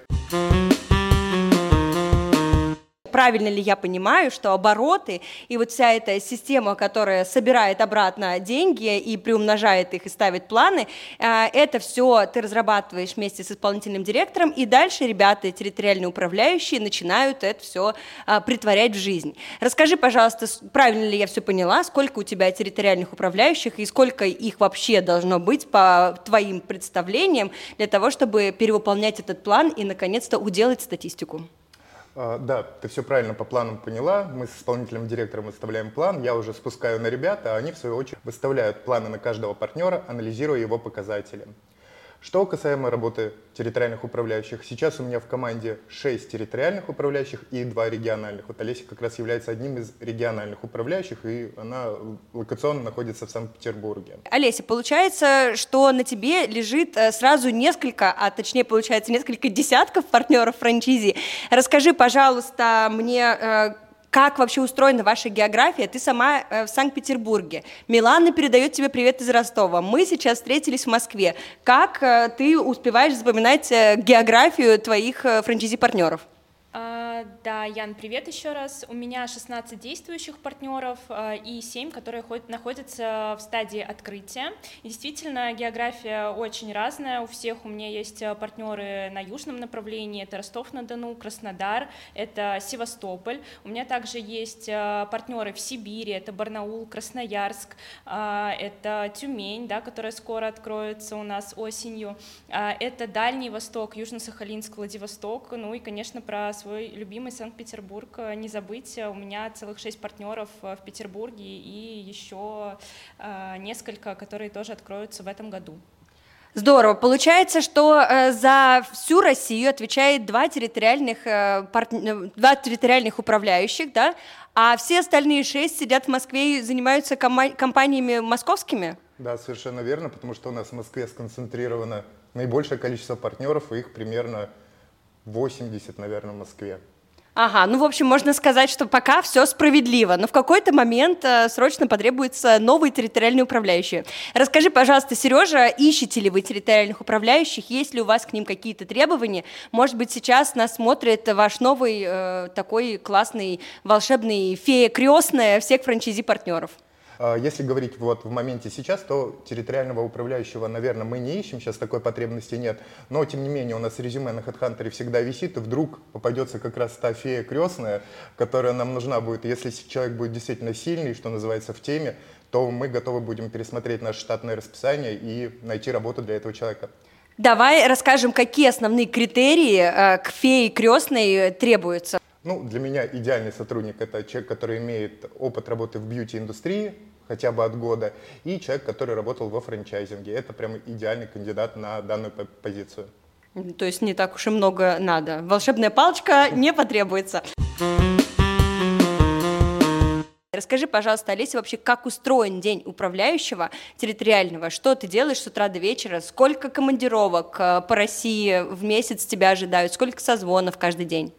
правильно ли я понимаю, что обороты и вот вся эта система, которая собирает обратно деньги и приумножает их и ставит планы, э, это все ты разрабатываешь вместе с исполнительным директором, и дальше ребята, территориальные управляющие, начинают это все э, притворять в жизнь. Расскажи, пожалуйста, правильно ли я все поняла, сколько у тебя территориальных управляющих и сколько их вообще должно быть по твоим представлениям для того, чтобы перевыполнять этот план и, наконец-то, уделать статистику? А, да, ты все правильно по планам поняла. Мы с исполнительным директором выставляем план, я уже спускаю на ребят, а они в свою очередь выставляют планы на каждого партнера, анализируя его показатели. Что касаемо работы территориальных управляющих, сейчас у меня в команде 6 территориальных управляющих и 2 региональных. Вот Олеся как раз является одним из региональных управляющих, и она локационно находится в Санкт-Петербурге. Олеся, получается, что на тебе лежит э, сразу несколько, а точнее, получается, несколько десятков партнеров франчизи. Расскажи, пожалуйста, мне, э, как вообще устроена ваша география. Ты сама э, в Санкт-Петербурге. Милана передает тебе привет из Ростова. Мы сейчас встретились в Москве. Как э, ты успеваешь запоминать э, географию твоих франчизи-партнеров? А, да, Ян, привет еще раз. У меня 16 действующих партнеров а, и 7, которые находятся в стадии открытия. И действительно, география очень разная. У всех у меня есть а, партнеры на южном направлении. Это Ростов-на-Дону, Краснодар, это Севастополь. У меня также есть партнеры в Сибири, это Барнаул, Красноярск, это Тюмень, да, которая скоро откроется у нас осенью. Это Дальний Восток, Южно-Сахалинск, Владивосток. Ну и, конечно, про свой любимый Санкт-Петербург э, не забыть. У меня целых шесть партнеров э, в Петербурге и еще э, несколько, которые тоже откроются в этом году. Здорово. Получается, что э, за всю Россию отвечает два территориальных, э, пар... два территориальных управляющих, да, а все остальные шесть сидят в Москве и занимаются кома- компаниями московскими? Да, совершенно верно, потому что у нас в Москве сконцентрировано наибольшее количество партнеров, и их примерно 80, наверное, в Москве. Ага, ну, в общем, можно сказать, что пока все справедливо, но в какой-то момент э, срочно потребуется новый территориальный управляющий. Расскажи, пожалуйста, Сережа, ищете ли вы территориальных управляющих, есть ли у вас к ним какие-то требования? Может быть, сейчас нас смотрит ваш новый э, такой классный волшебный фея крестная всех франчизи-партнеров? А, если говорить вот в моменте сейчас, то территориального управляющего, наверное, мы не ищем, сейчас такой потребности нет. Но, тем не менее, у нас резюме на HeadHunter всегда висит, и вдруг попадется как раз та фея крестная, которая нам нужна будет. Если человек будет действительно сильный, что называется, в теме, то мы готовы будем пересмотреть наше штатное расписание и найти работу для этого человека. Давай расскажем, какие основные критерии э, к фее крестной требуются. Ну, для меня идеальный сотрудник – это человек, который имеет опыт работы в бьюти-индустрии, хотя бы от года, и человек, который работал во франчайзинге. Это прям идеальный кандидат на данную позицию. То есть не так уж и много надо. Волшебная палочка не потребуется. Расскажи, пожалуйста, Олеся, вообще, как устроен день управляющего территориального? Что ты делаешь с утра до вечера? Сколько командировок э, по России в месяц тебя ожидают? Сколько созвонов каждый день?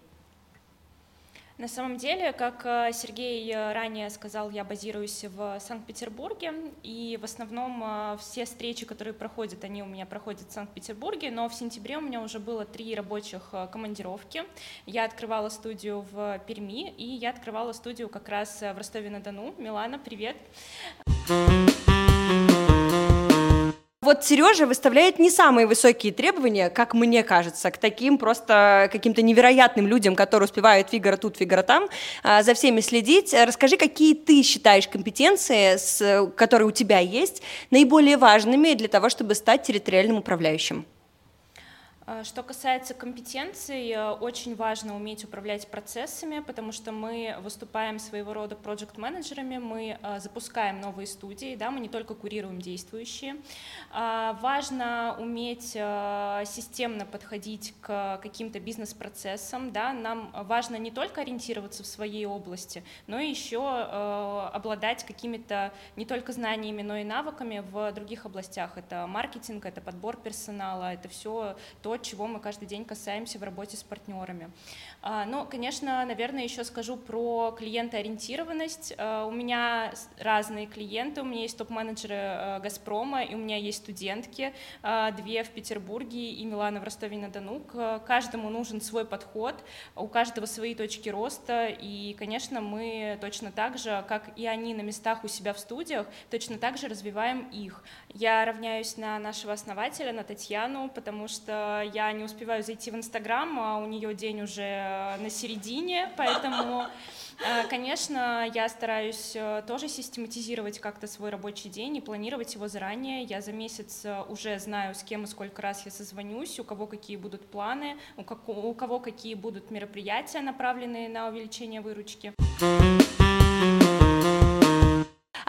На самом деле, как э, Сергей э, ранее сказал, я базируюсь в Санкт-Петербурге, и в основном э, все встречи, которые проходят, они у меня проходят в Санкт-Петербурге, но в сентябре у меня уже было три рабочих командировки. Я открывала студию в Перми, и я открывала студию как раз в Ростове-на-Дону. Милана, привет! Привет! Вот Сережа выставляет не самые высокие требования, как мне кажется, к таким просто каким-то невероятным людям, которые успевают фигура тут, фигура там, а, за всеми следить. Расскажи, какие ты считаешь компетенции, которые у тебя есть, наиболее важными для того, чтобы стать территориальным управляющим? А, что касается компетенций, э, очень важно уметь управлять процессами, потому что мы выступаем своего рода проект-менеджерами, мы э, запускаем новые студии, да, мы не только курируем действующие. А, важно уметь э, системно подходить к каким-то бизнес-процессам, да, нам важно не только ориентироваться в своей области, но и еще обладать какими-то не только знаниями, но и навыками в других областях. Это маркетинг, это подбор персонала, это все то, чего мы каждый день касаемся в работе с партнерами. А, ну, конечно, наверное, еще скажу про клиентоориентированность. А, у меня разные клиенты, у меня есть топ-менеджеры а, «Газпрома», и у меня есть студентки, две в Петербурге и Милана в Ростове-на-Дону. Каждому нужен свой подход, у каждого свои точки роста, и, конечно, мы точно так же, как и они на местах у себя в студиях, точно так же развиваем их. Я равняюсь на нашего основателя, на Татьяну, потому что я не успеваю зайти в Инстаграм, а у нее день уже э, на середине, поэтому, э, конечно, я стараюсь э, тоже систематизировать как-то свой рабочий день и планировать его заранее. Я за месяц уже знаю, с кем и сколько раз я созвонюсь, у кого какие будут планы, у, кого какие будут мероприятия, направленные на увеличение выручки.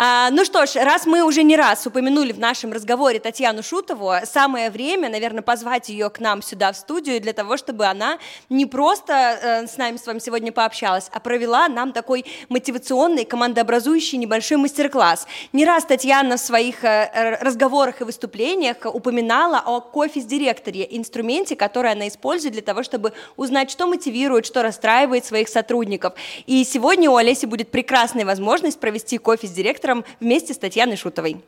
А, ну что ж, раз мы уже не раз упомянули в нашем разговоре Татьяну Шутову, самое время, наверное, позвать ее к нам сюда в студию для того, чтобы она не просто э, с нами с вами сегодня пообщалась, а провела нам такой мотивационный, командообразующий небольшой мастер-класс. Не раз Татьяна в своих э, разговорах и выступлениях упоминала о кофе-директоре, инструменте, который она использует для того, чтобы узнать, что мотивирует, что расстраивает своих сотрудников. И сегодня у Олеси будет прекрасная возможность провести кофе с директором директором вместе с Татьяной Шутовой.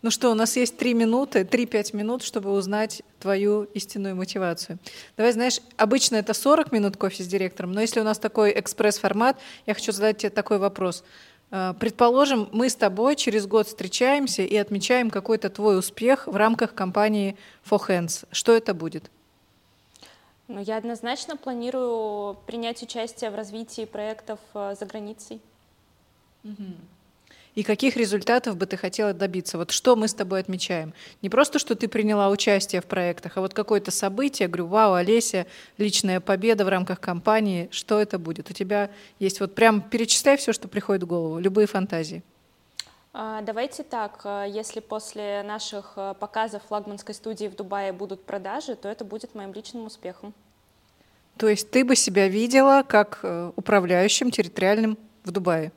Ну что, у нас есть три минуты, три-пять минут, чтобы узнать твою истинную мотивацию. Давай, знаешь, обычно это 40 минут кофе с директором, но если у нас такой экспресс-формат, я хочу задать тебе такой вопрос. А, предположим, мы с тобой через год встречаемся и отмечаем какой-то твой успех в рамках компании For Hands. Что это будет? Ну, я однозначно планирую принять участие в развитии проектов э, за границей. И каких результатов бы ты хотела добиться? Вот что мы с тобой отмечаем? Не просто, что ты приняла участие в проектах, а вот какое-то событие, говорю, вау, Олеся, личная победа в рамках компании, что это будет? У тебя есть вот прям перечисляй все, что приходит в голову, любые фантазии. А, давайте так, э, если после наших э, показов флагманской студии в Дубае будут продажи, то это будет моим личным успехом. То есть ты бы себя видела как э, управляющим территориальным в Дубае?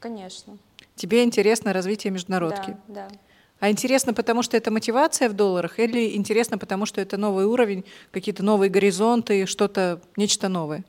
Конечно. Тебе интересно развитие международки? Да, да. А интересно, потому что это мотивация в долларах, или интересно, потому что это новый уровень, какие-то новые горизонты, что-то, нечто новое?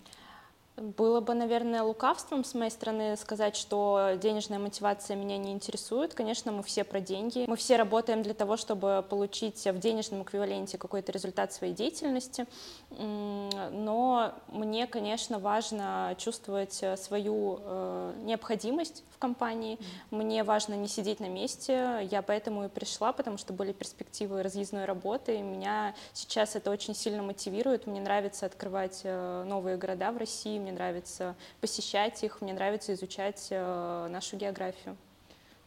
Было бы, наверное, лукавством с моей стороны сказать, что денежная мотивация меня не интересует. Конечно, мы все про деньги. Мы все работаем для того, чтобы получить в денежном эквиваленте какой-то результат своей деятельности. Но мне, конечно, важно чувствовать свою э, необходимость в компании. Мне важно не сидеть на месте. Я поэтому и пришла, потому что были перспективы разъездной работы. И меня сейчас это очень сильно мотивирует. Мне нравится открывать э, новые города в России мне нравится посещать их, мне нравится изучать э, нашу географию.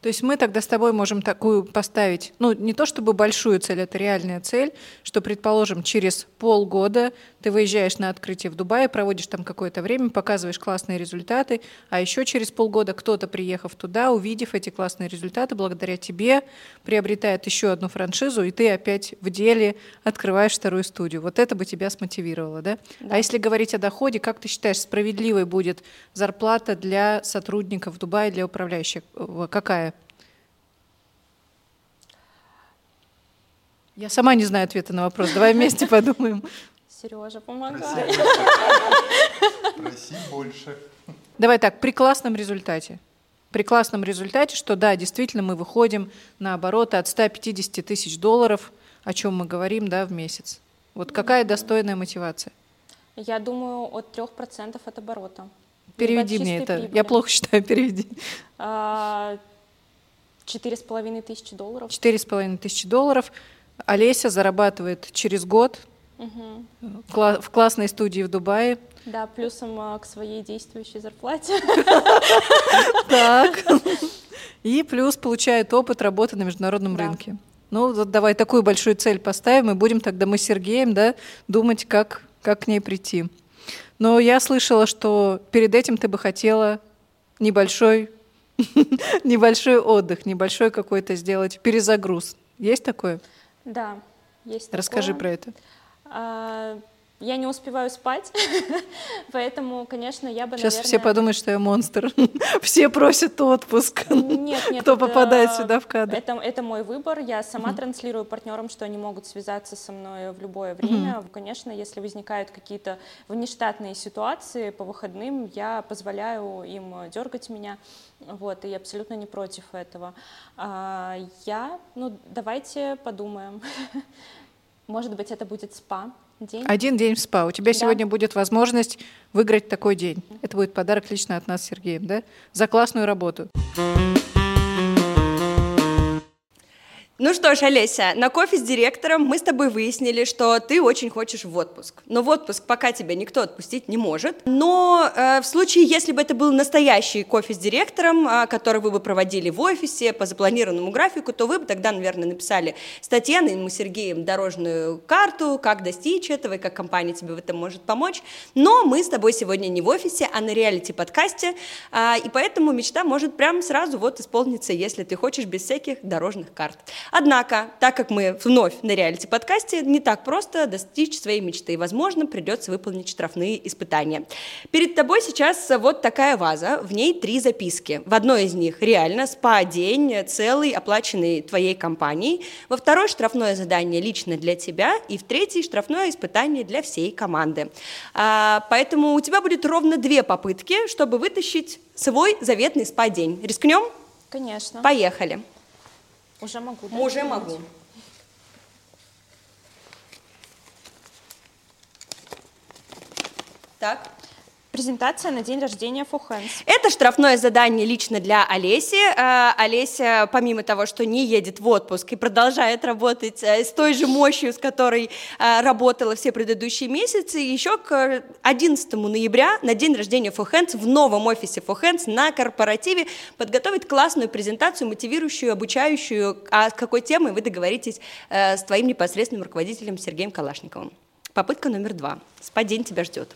То есть мы тогда с тобой можем такую поставить, ну не то чтобы большую цель, это реальная цель, что, предположим, через полгода ты выезжаешь на открытие в Дубае, проводишь там какое-то время, показываешь классные результаты, а еще через полгода кто-то, приехав туда, увидев эти классные результаты, благодаря тебе приобретает еще одну франшизу, и ты опять в деле открываешь вторую студию. Вот это бы тебя смотивировало, да? да. А если говорить о доходе, как ты считаешь, справедливой будет зарплата для сотрудников Дубая, для управляющих? Какая? Я сама не знаю ответа на вопрос. Давай вместе подумаем. Сережа, помогай. Проси больше. Давай так, при классном результате. При классном результате, что да, действительно мы выходим на обороты от 150 тысяч долларов, о чем мы говорим, да, в месяц. Вот какая достойная мотивация? Я думаю, от 3% от оборота. Переведи мне это. Прибыли. Я плохо считаю, переведи. А, Четыре с половиной тысячи долларов. Четыре с половиной тысячи долларов. Олеся зарабатывает через год Кла- в классной студии в Дубае. Да, плюсом а, к своей действующей зарплате. Так. И плюс получает опыт работы на международном рынке. Ну, вот давай такую большую цель поставим, и будем тогда мы с Сергеем, да, думать, как, как к ней прийти. Но я слышала, что перед этим ты бы хотела небольшой, небольшой отдых, небольшой какой-то сделать перезагруз. Есть такое? Да, есть Расскажи такое. про это. А, Я не успеваю спать, поэтому, конечно, я бы, Сейчас наверное... все подумают, что я монстр. Все просят отпуск. Нет, нет, Кто это- попадает сюда в кадр. Это, это мой выбор. Я сама транслирую партнерам, что они могут связаться со мной в любое время. Конечно, если возникают какие-то внештатные ситуации по выходным, я позволяю им дергать меня. Вот, и я абсолютно не против этого. А, я, ну, давайте подумаем. Может быть, это будет спа день. Один день в спа. У тебя Да. сегодня будет возможность выиграть такой день. Это будет подарок лично от нас с Сергеем, да? За классную работу. Ну что ж, Олеся, на кофе с директором мы с тобой выяснили, что ты очень хочешь в отпуск. Но в отпуск пока тебя никто отпустить не может. Но э, в случае, если бы это был настоящий кофе с директором, э, который вы бы проводили в офисе по запланированному графику, то вы бы тогда, наверное, написали с Татьяной, с Сергеем дорожную карту, как достичь этого и как компания тебе в этом может помочь. Но мы с тобой сегодня не в офисе, а на реалити-подкасте, а, и поэтому мечта может прям сразу вот исполниться, если ты хочешь без всяких дорожных карт. Однако, так как мы вновь на реалити-подкасте, не так просто достичь своей мечты. Возможно, придется выполнить штрафные испытания. Перед тобой сейчас вот такая ваза, в ней три записки. В одной из них реально спа-день, целый, оплаченный твоей компанией. Во второй штрафное задание лично для тебя. И в третьей штрафное испытание для всей команды. А, поэтому у тебя будет ровно две попытки, чтобы вытащить свой заветный спа-день. Рискнем? Конечно. Поехали. Уже могу. да? Уже могу. Так. Презентация на день рождения Фухенс. Это штрафное задание лично для Олеси. Э, Олеся, помимо того, что не едет в отпуск и продолжает работать э, с той же мощью, с которой э, работала все предыдущие месяцы, еще к 11 ноября на день рождения Фохенс в новом офисе Фохенс на корпоративе подготовить классную презентацию, мотивирующую, обучающую, а с какой темой вы договоритесь с твоим непосредственным руководителем Сергеем Калашниковым. Попытка номер два. Спа-день тебя ждет.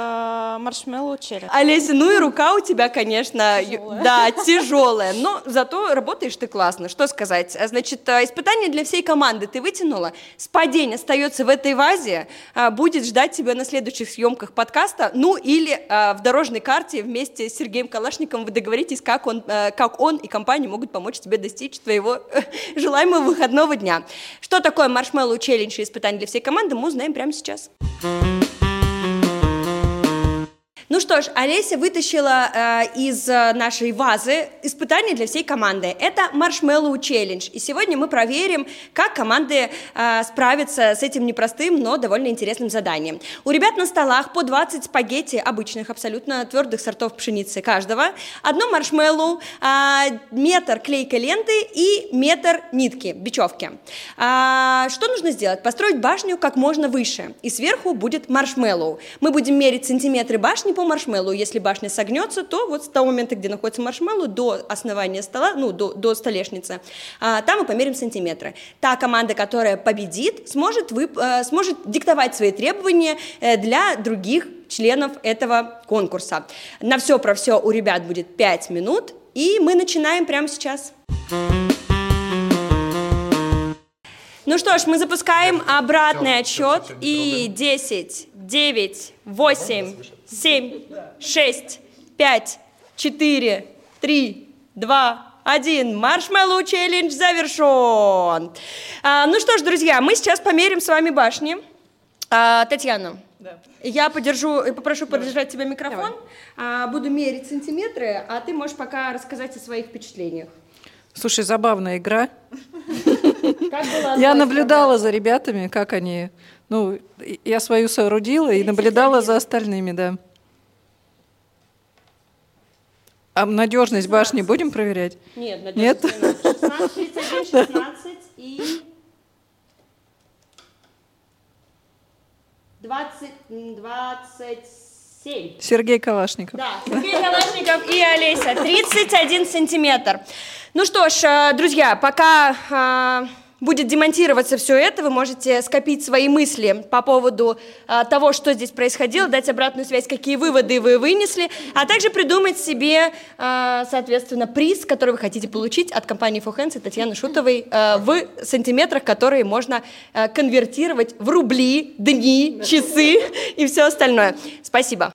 А, Маршмеллоу челлендж. Олеся, ну и рука у тебя, конечно, Тяжелая. да, тяжелая, но зато работаешь ты классно. Что сказать? А, Значит, а, испытание для всей команды ты вытянула. Спадень остается в этой вазе, а, будет ждать тебя на следующих съемках подкаста, ну или а, в дорожной карте вместе с Сергеем Калашниковым вы договоритесь, как он, а, как он и компания могут помочь тебе достичь твоего э, желаемого выходного дня. Что такое маршмеллоу челлендж и испытание для всей команды, мы узнаем прямо сейчас. Ну что ж, Олеся вытащила э, из э, нашей вазы испытание для всей команды. Это маршмеллоу челлендж. И сегодня мы проверим, как команды э, справятся с этим непростым, но довольно интересным заданием. У ребят на столах по 20 спагетти обычных, абсолютно твердых сортов пшеницы каждого, одно маршмеллоу, а, метр клейкой ленты и метр нитки, бечевки. А, что нужно сделать? Построить башню как можно выше, и сверху будет маршмеллоу. Мы будем мерить сантиметры башни по маршмеллоу. Если башня согнется, то вот с того момента, где находится маршмеллоу, до основания стола, ну, до, до столешницы, а, там мы померим сантиметры. Та команда, которая победит, сможет, вып- э, сможет диктовать свои требования э, для других членов этого конкурса. На все про все у ребят будет 5 минут, и мы начинаем прямо сейчас. Ну что ж, мы запускаем обратный отсчет. И 10, 9, 8, 7, 6, 5, 4, 3, 2, 1. Маршмеллоу челлендж завершен. А, ну что ж, друзья, мы сейчас померим с вами башни. А, Татьяна, я подержу, попрошу подержать тебе микрофон. А, буду мерить сантиметры, а ты можешь пока рассказать о своих впечатлениях. Слушай, забавная игра. Я наблюдала за ребятами, как они... Ну, я свою соорудила и наблюдала за остальными, да. А надежность башни будем проверять? Нет, Нет? надежность не надо. 16, 31, 16 и 20, м, 27. Сергей Калашников. Да, Сергей Калашников и Олеся. 31 сантиметр. Ну что ж, э, друзья, пока э, будет демонтироваться все это, вы можете скопить свои мысли по поводу э, того, что здесь происходило, дать обратную связь, какие выводы вы вынесли, а также придумать себе, э, соответственно, приз, который вы хотите получить от компании Hands и Татьяны Шутовой э, в сантиметрах, которые можно э, конвертировать в рубли, дни, часы и все остальное. Спасибо.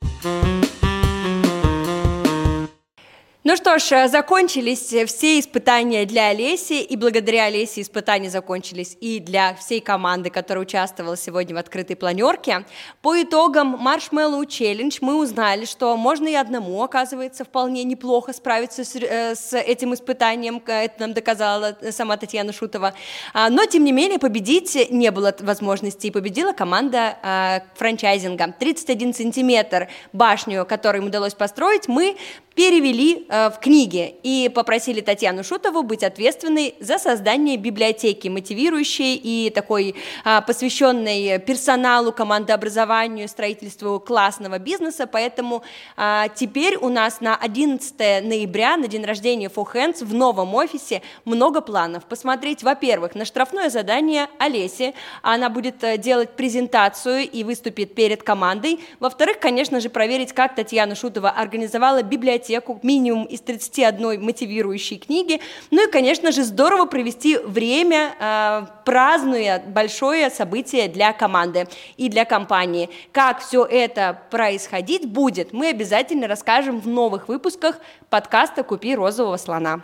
Ну что ж, э, закончились все испытания для Олеси, и благодаря Олесе испытания закончились и для всей команды, которая участвовала сегодня в открытой планерке. По итогам Marshmallow Challenge мы узнали, что можно и одному, оказывается, вполне неплохо справиться с, э, с этим испытанием, это нам доказала сама Татьяна Шутова. А, Но, тем не менее, победить не было возможности, и победила команда а, франчайзинга. 31 сантиметр башню, которую им удалось построить, мы перевели э, в книги и попросили Татьяну Шутову быть ответственной за создание библиотеки, мотивирующей и такой э, посвященной персоналу, командообразованию, строительству классного бизнеса. Поэтому э, теперь у нас на 11 ноября, на день рождения For Hands в новом офисе много планов. Посмотреть, во-первых, на штрафное задание Олеси. Она будет э, делать презентацию и выступит перед командой. Во-вторых, конечно же, проверить, как Татьяна Шутова организовала библиотеку библиотеку, минимум из 31 мотивирующей книги. Ну и, конечно же, здорово провести время, э, празднуя большое событие для команды и для компании. Как все это происходить будет, мы обязательно расскажем в новых выпусках подкаста «Купи розового слона».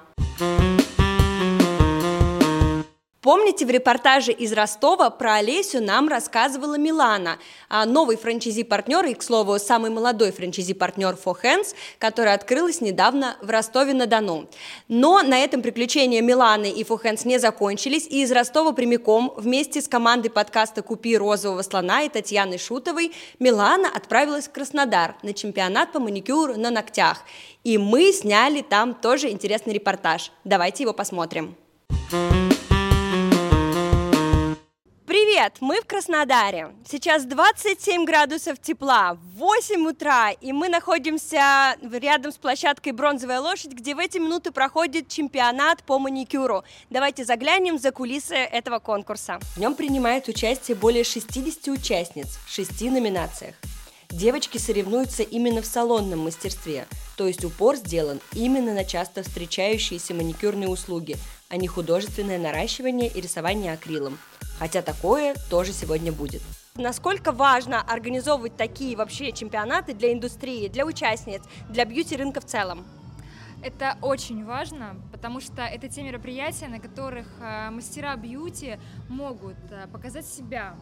Помните, в репортаже из Ростова про Олесю нам рассказывала Милана, а, новый франчайзи-партнер и, к слову, самый молодой франчайзи-партнер For Hands, которая открылась недавно в Ростове-на-Дону. Но на этом приключения Миланы и For Hands не закончились, и из Ростова прямиком вместе с командой подкаста «Купи розового слона» и Татьяной Шутовой Милана отправилась в Краснодар на чемпионат по маникюру на ногтях. И мы сняли там тоже интересный репортаж. Давайте его посмотрим. Привет, мы в Краснодаре. Сейчас 27 градусов тепла, 8 утра, и мы находимся рядом с площадкой «Бронзовая лошадь», где в эти минуты проходит чемпионат по маникюру. Давайте заглянем за кулисы этого конкурса. В нем принимает участие более 60 участниц в шести номинациях. Девочки соревнуются именно в салонном мастерстве, то есть упор сделан именно на часто встречающиеся маникюрные услуги, а не художественное наращивание и рисование акрилом. Хотя такое тоже сегодня будет. Насколько важно организовывать такие вообще чемпионаты для индустрии, для участниц, для бьюти-рынка в целом? Это очень важно, потому что это те мероприятия, на которых э, мастера бьюти могут э, показать себя,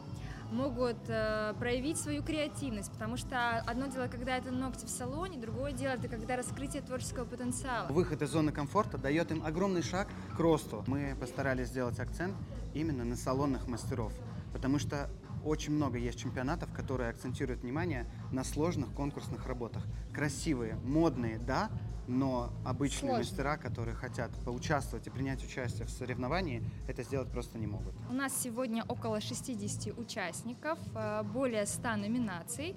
могут э, проявить свою креативность, потому что одно дело, когда это ногти в салоне, другое дело, это когда раскрытие творческого потенциала. Выход из зоны комфорта дает им огромный шаг к росту. Мы постарались сделать акцент именно на салонных мастеров, потому что очень много есть чемпионатов, которые акцентируют внимание на сложных конкурсных работах. Красивые, модные, да, но обычные Сложно. мастера, которые хотят поучаствовать и принять участие в соревновании, это сделать просто не могут. У нас сегодня около 60 участников, э, более 100 номинаций.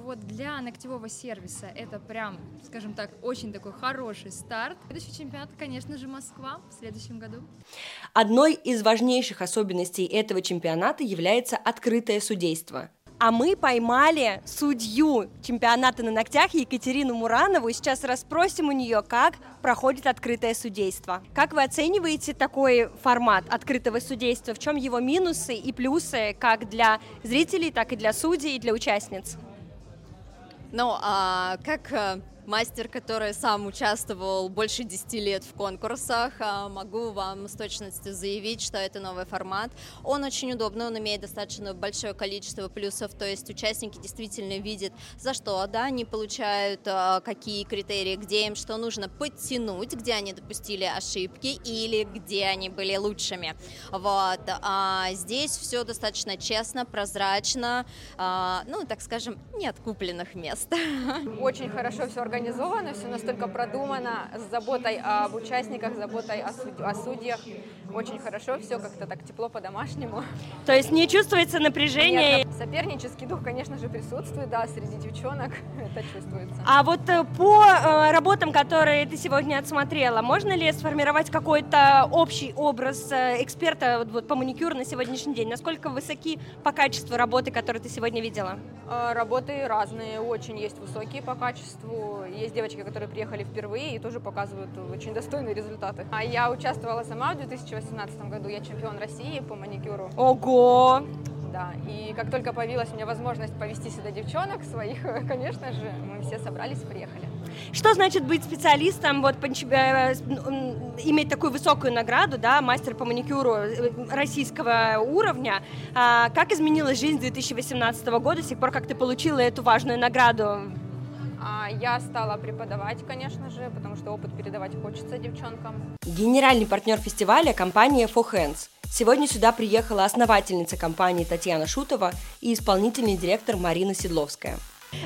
Вот для ногтевого сервиса это прям, скажем так, очень такой хороший старт. Следующий чемпионат, конечно же, Москва в следующем году. Одной из важнейших особенностей этого чемпионата является открытое судейство. А мы поймали судью чемпионата на ногтях Екатерину Муранову и сейчас расспросим у нее, как проходит открытое судейство. Как вы оцениваете такой формат открытого судейства? В чем его минусы и плюсы как для зрителей, так и для судей и для участниц? Ну, а как э, мастер, который сам участвовал больше 10 лет в конкурсах, а, могу вам с точностью заявить, что это новый формат. Он очень удобный, он имеет достаточно большое количество плюсов, то есть участники действительно видят, за что да, они получают, а, какие критерии, где им что нужно подтянуть, где они допустили ошибки или где они были лучшими. Вот. А здесь все достаточно честно, прозрачно, а, ну, так скажем, нет купленных мест. Очень хорошо все организовано организовано, все настолько продумано, с заботой об участниках, заботой о, суд... о судьях. Очень хорошо, все как-то так тепло по-домашнему. То есть не чувствуется напряжение? Нет, сопернический дух, конечно же, присутствует, да, среди девчонок это чувствуется. А вот э, по э, работам, которые ты сегодня отсмотрела, можно ли сформировать какой-то общий образ э, эксперта вот, по маникюру на сегодняшний день? Насколько высоки по качеству работы, которые ты сегодня видела? Работы разные, очень есть высокие по качеству. Есть девочки, которые приехали впервые и тоже показывают очень достойные результаты. А я участвовала сама в 2018 году, я чемпион России по маникюру. Ого! Да, и как только появилась у меня возможность повести сюда девчонок своих, конечно же, мы все собрались и приехали. Что значит быть специалистом, вот э, иметь такую высокую награду, да, мастер по маникюру э, российского уровня? А, как изменилась жизнь 2018 года с тех пор, как ты получила эту важную награду? А, я стала преподавать, конечно же, потому что опыт передавать хочется девчонкам. Генеральный партнер фестиваля – компания For Hands. Сегодня сюда приехала основательница компании Татьяна Шутова и исполнительный директор Марина Седловская.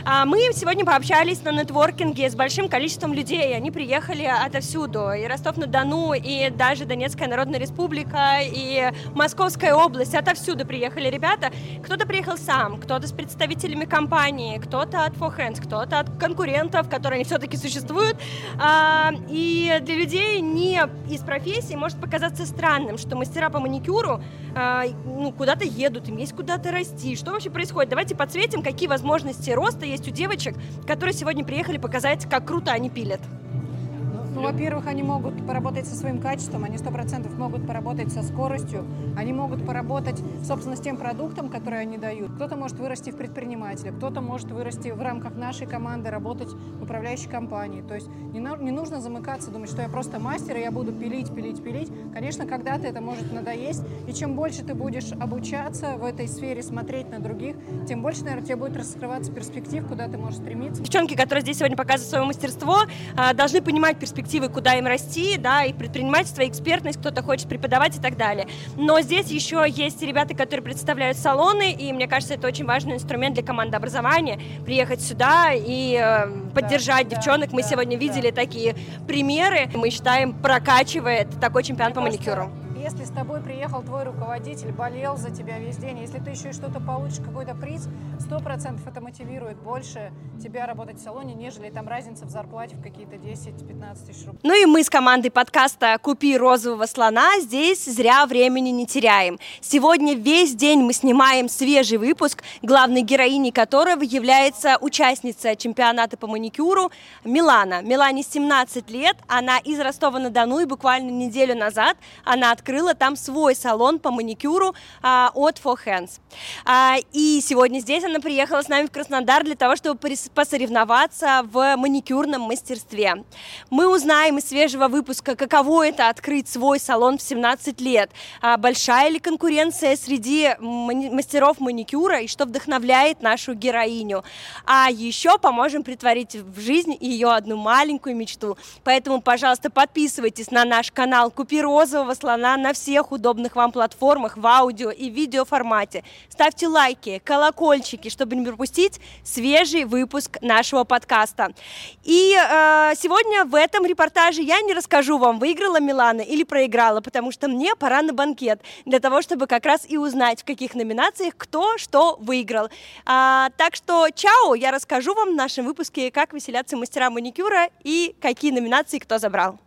А мы сегодня пообщались на нетворкинге с большим количеством людей. Они приехали отовсюду. И Ростов-на-Дону, и даже Донецкая Народная Республика, и Московская область. Отовсюду приехали ребята. Кто-то приехал сам, кто-то с представителями компании, кто-то от Fohands, кто-то от конкурентов, которые все-таки существуют. А, и для людей не из профессии может показаться странным, что мастера по маникюру а, ну, куда-то едут, им есть куда-то расти. Что вообще происходит? Давайте подсветим, какие возможности роста просто есть у девочек, которые сегодня приехали показать, как круто они пилят. Ну, во-первых, они могут поработать со своим качеством, они сто процентов могут поработать со скоростью, они могут поработать, собственно, с тем продуктом, который они дают. Кто-то может вырасти в предпринимателя, кто-то может вырасти в рамках нашей команды, работать в управляющей компании. То есть не, не нужно замыкаться, думать, что я просто мастер, и я буду пилить, пилить, пилить. Конечно, когда-то это может надоесть, и чем больше ты будешь обучаться в этой сфере, смотреть на других, тем больше, наверное, тебе будет раскрываться перспектив, куда ты можешь стремиться. Девчонки, которые здесь сегодня показывают свое мастерство, а, должны понимать перспективы перспективы, куда им расти, да, и предпринимательство, и экспертность, кто-то хочет преподавать и так далее. Но здесь еще есть ребята, которые представляют салоны, и мне кажется, это очень важный инструмент для команды образования, приехать сюда и э, поддержать да, девчонок. Да, Мы да, сегодня видели да. такие примеры. Мы считаем, прокачивает такой чемпионат по маникюру если с тобой приехал твой руководитель, болел за тебя весь день, если ты еще что-то получишь, какой-то приз, сто процентов это мотивирует больше тебя работать в салоне, нежели там разница в зарплате в какие-то 10-15 тысяч рублей. Ну и мы с командой подкаста «Купи розового слона» здесь зря времени не теряем. Сегодня весь день мы снимаем свежий выпуск, главной героиней которого является участница чемпионата по маникюру Милана. Милане 17 лет, она из Ростова-на-Дону, и буквально неделю назад она открыла открыла там свой салон по маникюру а, от Four Hands. А, и сегодня здесь она приехала с нами в Краснодар для того, чтобы посоревноваться в маникюрном мастерстве. Мы узнаем из свежего выпуска, каково это открыть свой салон в 17 лет, а, большая ли конкуренция среди мастеров маникюра и что вдохновляет нашу героиню. А еще поможем притворить в жизнь ее одну маленькую мечту. Поэтому, пожалуйста, подписывайтесь на наш канал «Купи розового слона» на всех удобных вам платформах в аудио и видео формате. Ставьте лайки, колокольчики, чтобы не пропустить свежий выпуск нашего подкаста. И э, сегодня в этом репортаже я не расскажу вам, выиграла Милана или проиграла, потому что мне пора на банкет для того, чтобы как раз и узнать, в каких номинациях кто что выиграл. А, так что чао, я расскажу вам в нашем выпуске, как веселятся мастера маникюра и какие номинации кто забрал.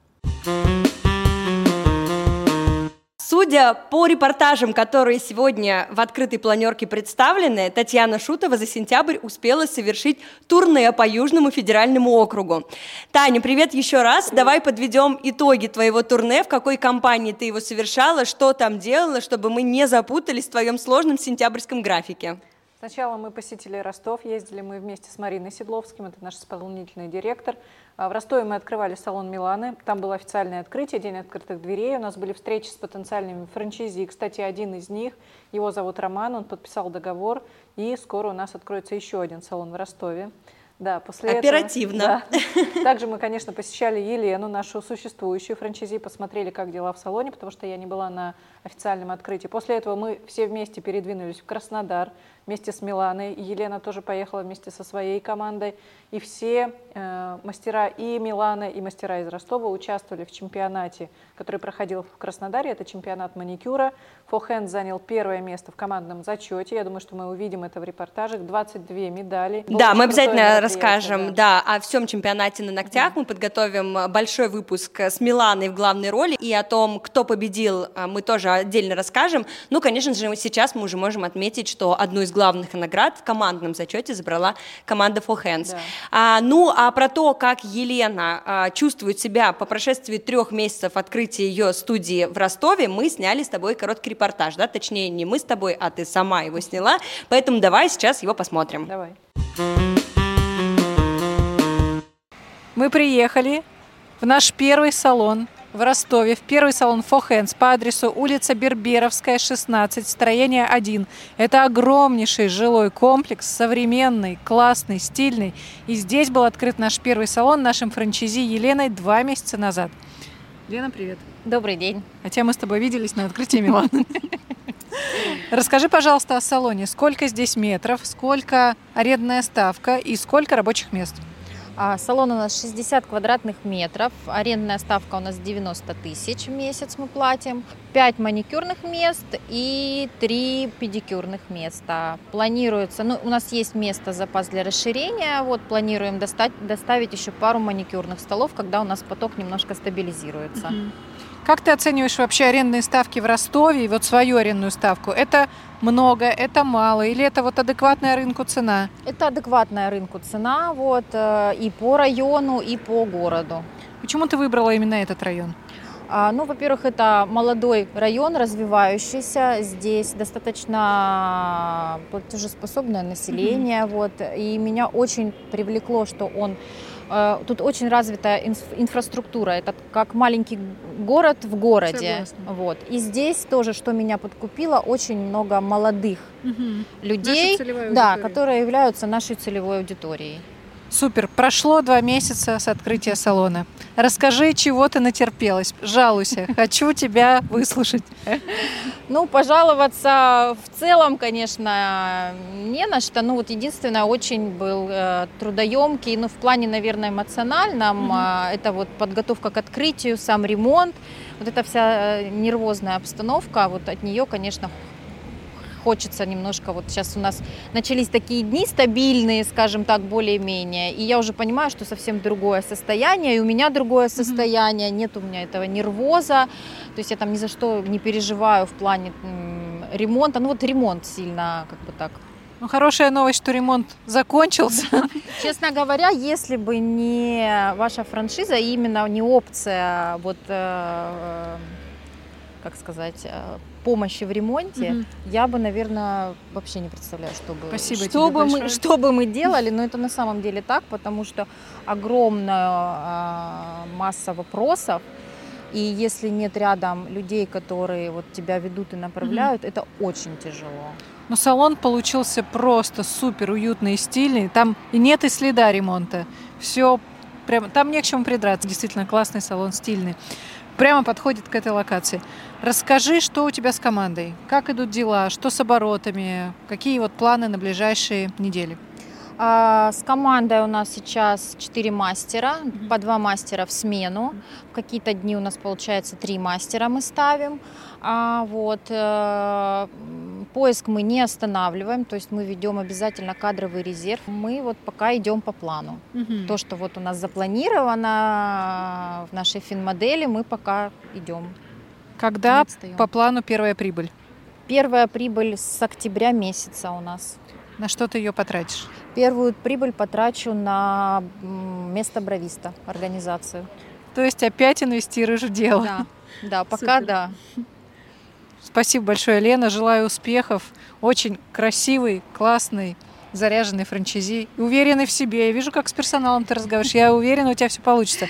Судя по репортажам, которые сегодня в открытой планерке представлены, Татьяна Шутова за сентябрь успела совершить турне по Южному федеральному округу. Таня, привет еще раз. Давай подведем итоги твоего турне, в какой компании ты его совершала, что там делала, чтобы мы не запутались в твоем сложном сентябрьском графике. Сначала мы посетили Ростов, ездили мы вместе с Мариной Седловским, это наш исполнительный директор. А, в Ростове мы открывали салон Миланы, там было официальное открытие, день открытых дверей, у нас были встречи с потенциальными франчайзи, кстати, один из них, его зовут Роман, он подписал договор, и скоро у нас откроется еще один салон в Ростове. Да, после Оперативно. Этого, да. Также мы, конечно, посещали Елену, нашу существующую франчайзи, посмотрели, как дела в салоне, потому что я не была на официальном открытии. После этого мы все вместе передвинулись в Краснодар вместе с Миланой. Елена тоже поехала вместе со своей командой. И все э, мастера и Милана, и мастера из Ростова участвовали в чемпионате, который проходил в Краснодаре. Это чемпионат маникюра. Фохенд занял первое место в командном зачете. Я думаю, что мы увидим это в репортажах. 22 медали. Да, мы обязательно расскажем да. Да, о всем чемпионате на ногтях. Да. Мы подготовим большой выпуск с Миланой в главной роли. И о том, кто победил, э, мы тоже отдельно расскажем. Ну, конечно же, сейчас мы уже можем отметить, что одну из главных наград в командном зачете забрала команда Four Hands. Да. А, ну, а про то, как Елена а, чувствует себя по прошествии трех месяцев открытия ее студии в Ростове, мы сняли с тобой короткий репортаж, да, точнее, не мы с тобой, а ты сама его сняла, поэтому давай сейчас его посмотрим. Давай. Мы приехали в наш первый салон в Ростове в первый салон Hands по адресу улица Берберовская, 16, строение 1. Это огромнейший жилой комплекс, современный, классный, стильный. И здесь был открыт наш первый салон нашим франчайзи Еленой два месяца назад. Лена, привет. Добрый день. Хотя мы с тобой виделись на открытии Милана. Расскажи, пожалуйста, о салоне. Сколько здесь метров, сколько арендная ставка и сколько рабочих мест? А, салон у нас 60 квадратных метров, арендная ставка у нас 90 тысяч в месяц мы платим, 5 маникюрных мест и 3 педикюрных места. Планируется, ну, у нас есть место запас для расширения, вот планируем достать, доставить еще пару маникюрных столов, когда у нас поток немножко стабилизируется. Как ты оцениваешь вообще арендные ставки в Ростове и вот свою арендную ставку? Это много, это мало или это вот адекватная рынку цена? Это адекватная рынку цена вот э, и по району, и по городу. Почему ты выбрала именно этот район? А, ну, во-первых, это молодой район, развивающийся. Здесь достаточно платежеспособное население. Mm-hmm. Вот, и меня очень привлекло, что он тут очень развитая инфраструктура. Это как маленький город в городе. Вот. И здесь тоже, что меня подкупило, очень много молодых угу. людей, да, которые являются нашей целевой аудиторией. Супер. Прошло два месяца с открытия салона. Расскажи, чего ты натерпелась. Жалуйся. Хочу тебя выслушать. Ну, пожаловаться в целом, конечно, не на что. Ну, вот единственное, очень был э, трудоемкий, ну, в плане, наверное, эмоциональном. Угу. это вот подготовка к открытию, сам ремонт. Вот эта вся э, нервозная обстановка, вот от нее, конечно, хочется немножко, вот сейчас у нас начались такие дни стабильные, скажем так, более-менее, и я уже понимаю, что совсем другое состояние, и у меня другое состояние, нет у меня этого нервоза, то есть я там ни за что не переживаю в плане ремонта, ну вот ремонт сильно как бы так. Ну, хорошая новость, что ремонт закончился. Честно говоря, если бы не ваша франшиза, именно не опция, вот, э, как сказать, э, помощи в ремонте, угу. я бы, наверное, вообще не представляю, что бы, Спасибо что, бы мы, что бы мы делали, но это на самом деле так, потому что огромная э, масса вопросов, и если нет рядом людей, которые вот тебя ведут и направляют, угу. это очень тяжело. Но салон получился просто супер уютный и стильный. Там и нет и следа ремонта. Все прям, там не к чему придраться. Действительно классный салон, стильный прямо подходит к этой локации. Расскажи, что у тебя с командой, как идут дела, что с оборотами, какие вот планы на ближайшие недели? А, с командой у нас сейчас 4 мастера, по 2 мастера в смену. В какие-то дни у нас получается 3 мастера мы ставим. А, вот, э, поиск мы не останавливаем, то есть мы ведем обязательно кадровый резерв. Мы вот пока идем по плану. Угу. То, что вот у нас запланировано в нашей финмодели, мы пока идем. Когда по плану первая прибыль? Первая прибыль с октября месяца у нас. На что ты ее потратишь? Первую прибыль потрачу на место бровиста, организацию. То есть опять инвестируешь в дело? Да, да пока Супер. да. Спасибо большое, Лена. Желаю успехов. Очень красивый, классный, заряженный франчайзи. Уверенный в себе. Я вижу, как с персоналом ты разговариваешь. Я уверена, у тебя все получится.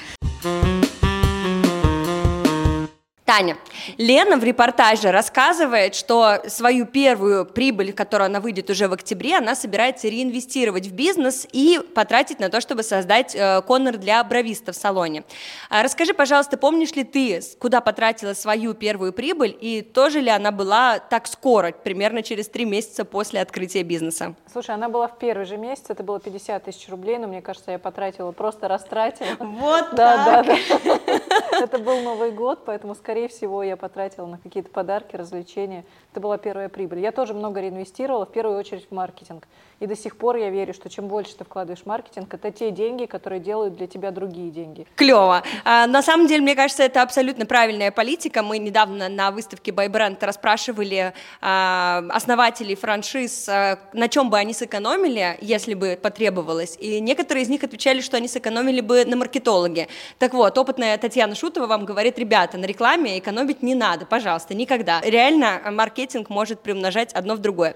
Таня, Лена в репортаже рассказывает, что свою первую прибыль, которую она выйдет уже в октябре, она собирается реинвестировать в бизнес и потратить на то, чтобы создать э, коннор для бровиста в салоне. А расскажи, пожалуйста, помнишь ли ты, куда потратила свою первую прибыль, и тоже ли она была так скоро, примерно через три месяца после открытия бизнеса? Слушай, она была в первый же месяц, это было 50 тысяч рублей, но мне кажется, я потратила, просто растратила. Вот да, так. Да, да. Это был Новый год, поэтому, скорее всего, я потратила на какие-то подарки, развлечения. Это была первая прибыль. Я тоже много реинвестировала, в первую очередь в маркетинг. И до сих пор я верю, что чем больше ты вкладываешь в маркетинг, это те деньги, которые делают для тебя другие деньги. Клево. А, на самом деле, мне кажется, это абсолютно правильная политика. Мы недавно на выставке By Brand расспрашивали а, основателей франшиз, а, на чем бы они сэкономили, если бы потребовалось. И некоторые из них отвечали, что они сэкономили бы на маркетологе. Так вот, опытная Татьяна Шутова вам говорит, ребята, на рекламе экономить не надо, пожалуйста, никогда. Реально, маркетинг может приумножать одно в другое.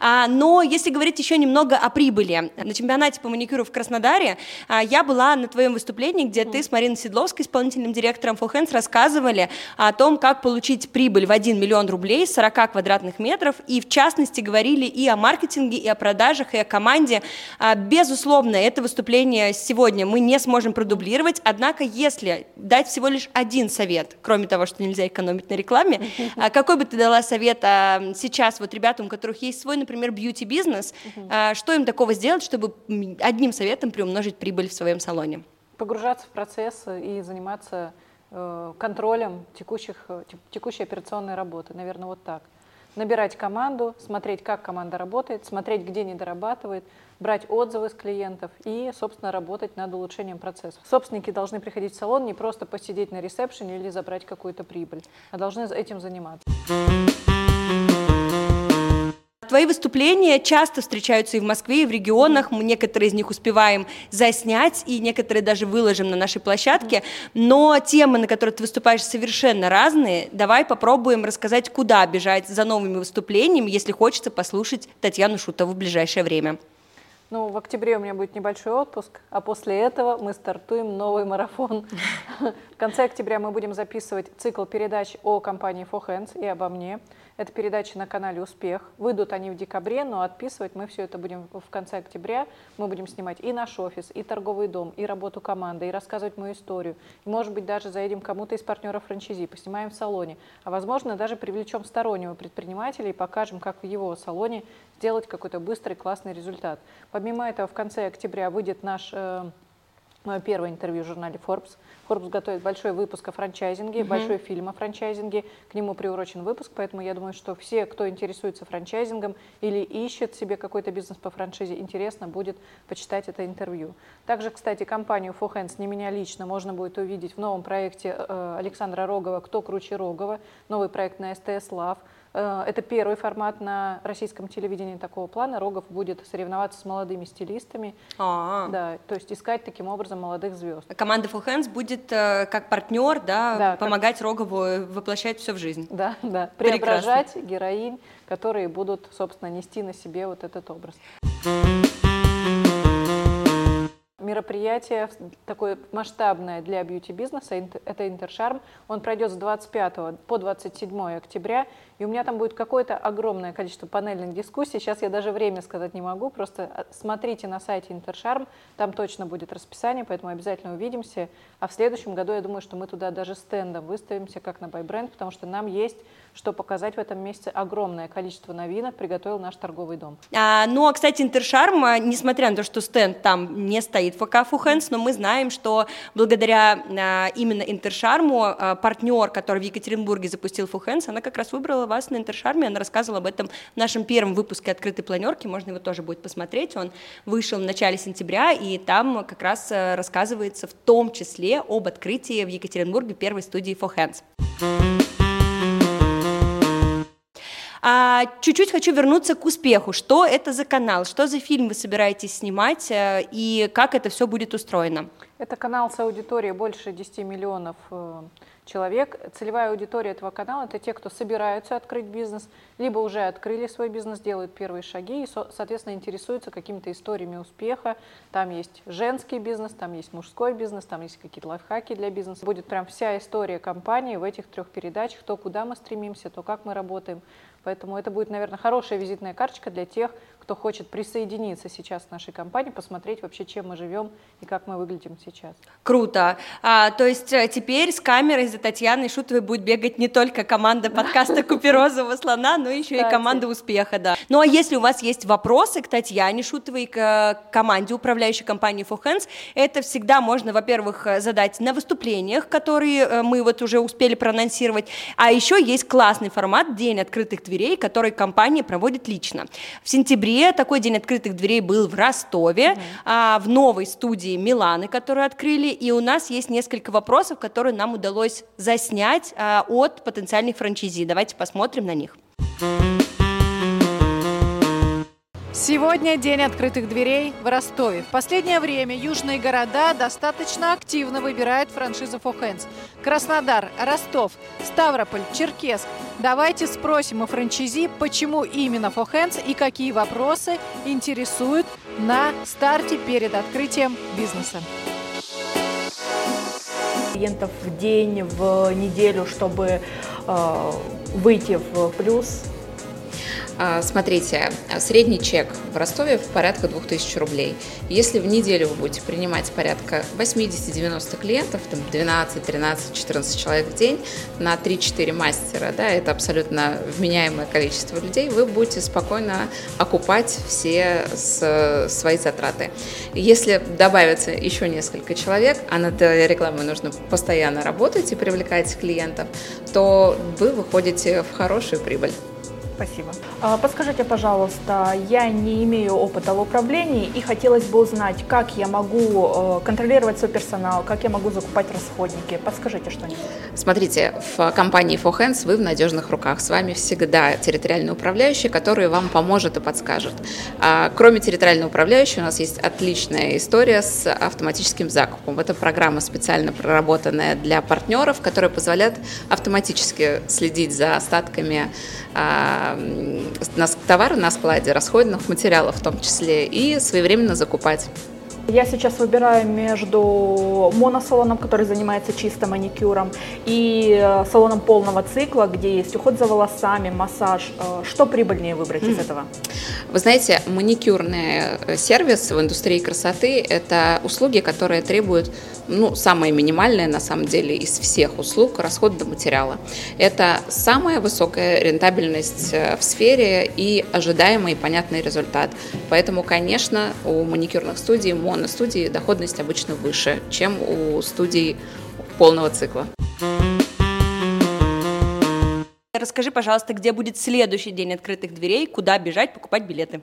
А, но если говорить еще немного о прибыли. На чемпионате по маникюру в Краснодаре а, я была на твоем выступлении, где ты с Мариной Седловской, исполнительным директором Hands, рассказывали о том, как получить прибыль в 1 миллион рублей с 40 квадратных метров, и в частности говорили и о маркетинге, и о продажах, и о команде. А, безусловно, это выступление сегодня мы не сможем продублировать, однако если дать всего лишь один совет, кроме того, что нельзя экономить на рекламе, а, какой бы ты дала совет сейчас вот ребятам, у которых есть свой, например, бьюти-бизнес, что им такого сделать, чтобы одним советом приумножить прибыль в своем салоне? Погружаться в процесс и заниматься э, контролем текущих, текущей операционной работы. Наверное, вот так. Набирать команду, смотреть, как команда работает, смотреть, где не дорабатывает, брать отзывы с клиентов и, собственно, работать над улучшением процесса. Собственники должны приходить в салон не просто посидеть на ресепшене или забрать какую-то прибыль, а должны этим заниматься. Твои выступления часто встречаются и в Москве, и в регионах. Мы некоторые из них успеваем заснять, и некоторые даже выложим на нашей площадке. Но темы, на которые ты выступаешь, совершенно разные. Давай попробуем рассказать, куда бежать за новыми выступлениями, если хочется послушать Татьяну Шутову в ближайшее время. Ну, в октябре у меня будет небольшой отпуск, а после этого мы стартуем новый марафон. В конце октября мы будем записывать цикл передач о компании For Hands и обо мне. Это передачи на канале «Успех». Выйдут они в декабре, но отписывать мы все это будем в конце октября. Мы будем снимать и наш офис, и торговый дом, и работу команды, и рассказывать мою историю. И, может быть, даже заедем кому-то из партнеров франчайзи, поснимаем в салоне. А, возможно, даже привлечем стороннего предпринимателя и покажем, как в его салоне сделать какой-то быстрый, классный результат. Помимо этого, в конце октября выйдет наш э, мое первое интервью в журнале Forbes. Forbes готовит большой выпуск о франчайзинге, mm-hmm. большой фильм о франчайзинге. К нему приурочен выпуск, поэтому я думаю, что все, кто интересуется франчайзингом или ищет себе какой-то бизнес по франшизе, интересно будет почитать это интервью. Также, кстати, компанию For Hands, не меня лично, можно будет увидеть в новом проекте э, Александра Рогова «Кто круче Рогова», новый проект на СТС Лав. Э, это первый формат на российском телевидении такого плана. Рогов будет соревноваться с молодыми стилистами. А-а-а. Да, то есть искать таким образом молодых звезд. Команда Full Hands будет э, как партнер, да, да помогать как... Рогову воплощать все в жизнь. Да, да. Преображать Прекрасно. героинь, которые будут, собственно, нести на себе вот этот образ мероприятие такое масштабное для бьюти-бизнеса, это Интершарм. Он пройдет с 25 по 27 октября, и у меня там будет какое-то огромное количество панельных дискуссий. Сейчас я даже время сказать не могу, просто а, смотрите на сайте Интершарм, там точно будет расписание, поэтому обязательно увидимся. А в следующем году я думаю, что мы туда даже стендом выставимся, как на Байбренд, потому что нам есть что показать в этом месяце огромное количество новинок приготовил наш торговый дом. А, ну, а, кстати, Интершарм, несмотря на то, что стенд там не стоит ФК Фухенс, но мы знаем, что благодаря а, именно Интершарму а, партнер, который в Екатеринбурге запустил Фухенс, она как раз выбрала вас на Интершарме, она рассказывала об этом в нашем первом выпуске открытой планерки, можно его тоже будет посмотреть, он вышел в начале сентября, и там как раз а, рассказывается в том числе об открытии в Екатеринбурге первой студии For А, чуть-чуть хочу вернуться к успеху. Что это за канал? Что за фильм вы собираетесь снимать? Э, и как это все будет устроено? Это канал с аудиторией больше 10 миллионов э, человек. Целевая аудитория этого канала – это те, кто собираются открыть бизнес, либо уже открыли свой бизнес, делают первые шаги и, соответственно, интересуются какими-то историями успеха. Там есть женский бизнес, там есть мужской бизнес, там есть какие-то лайфхаки для бизнеса. Будет прям вся история компании в этих трех передачах, то, куда мы стремимся, то, как мы работаем. Поэтому это будет, наверное, хорошая визитная карточка для тех, кто хочет присоединиться сейчас к нашей компании, посмотреть вообще, чем мы живем и как мы выглядим сейчас. Круто. А, то есть э, теперь с камерой за Татьяной Шутовой будет бегать не только команда подкаста «Купи розового слона», но еще и команда успеха, да. Ну а если у вас есть вопросы к Татьяне Шутовой, к э, команде управляющей компании For Hands, это всегда можно, во-первых, э, задать на выступлениях, которые мы вот уже успели проанонсировать, а еще есть классный формат «День открытых дверей», который компания проводит лично. В сентябре ноябре такой день открытых дверей был в Ростове, mm а, в новой студии Миланы, которую открыли, и у нас есть несколько вопросов, которые нам удалось заснять а, от потенциальных франчайзи. Давайте посмотрим на них. Сегодня день открытых дверей в Ростове. В последнее время южные города достаточно активно выбирают франшизу For Hands. Краснодар, Ростов, Ставрополь, Черкесск. Давайте спросим у франчайзи, почему именно For Hands и какие вопросы интересуют на старте перед открытием бизнеса клиентов в день, в неделю, чтобы э, выйти в плюс смотрите, средний чек в Ростове в порядка 2000 рублей. Если в неделю вы будете принимать порядка 80-90 клиентов, там 12, 13, 14 человек в день на 3-4 мастера, да, это абсолютно вменяемое количество людей, вы будете спокойно окупать все свои затраты. Если добавится еще несколько человек, а над рекламой нужно постоянно работать и привлекать клиентов, то вы выходите в хорошую прибыль. Спасибо. А, подскажите, пожалуйста, я не имею опыта в управлении и хотелось бы узнать, как я могу э, контролировать свой персонал, как я могу закупать расходники. Подскажите что-нибудь. Смотрите, в компании For Hands вы в надежных руках. С вами всегда территориальный управляющий, который вам поможет и подскажет. А, кроме территориального управляющего, у нас есть отличная история с автоматическим закупом. Это программа специально проработанная для партнеров, которая позволяет автоматически следить за остатками товара на складе, расходных материалов в том числе, и своевременно закупать. Я сейчас выбираю между моносалоном, который занимается чисто маникюром, и э, салоном полного цикла, где есть уход за волосами, массаж. Э, что прибыльнее выбрать mm. из этого? Вы знаете, маникюрный э, сервис в индустрии красоты – это услуги, которые требуют ну, самое минимальное на самом деле из всех услуг расход до материала. Это самая высокая рентабельность в сфере и ожидаемый и понятный результат. Поэтому, конечно, у маникюрных студий моностудии доходность обычно выше, чем у студий полного цикла. Расскажи, пожалуйста, где будет следующий день открытых дверей, куда бежать, покупать билеты?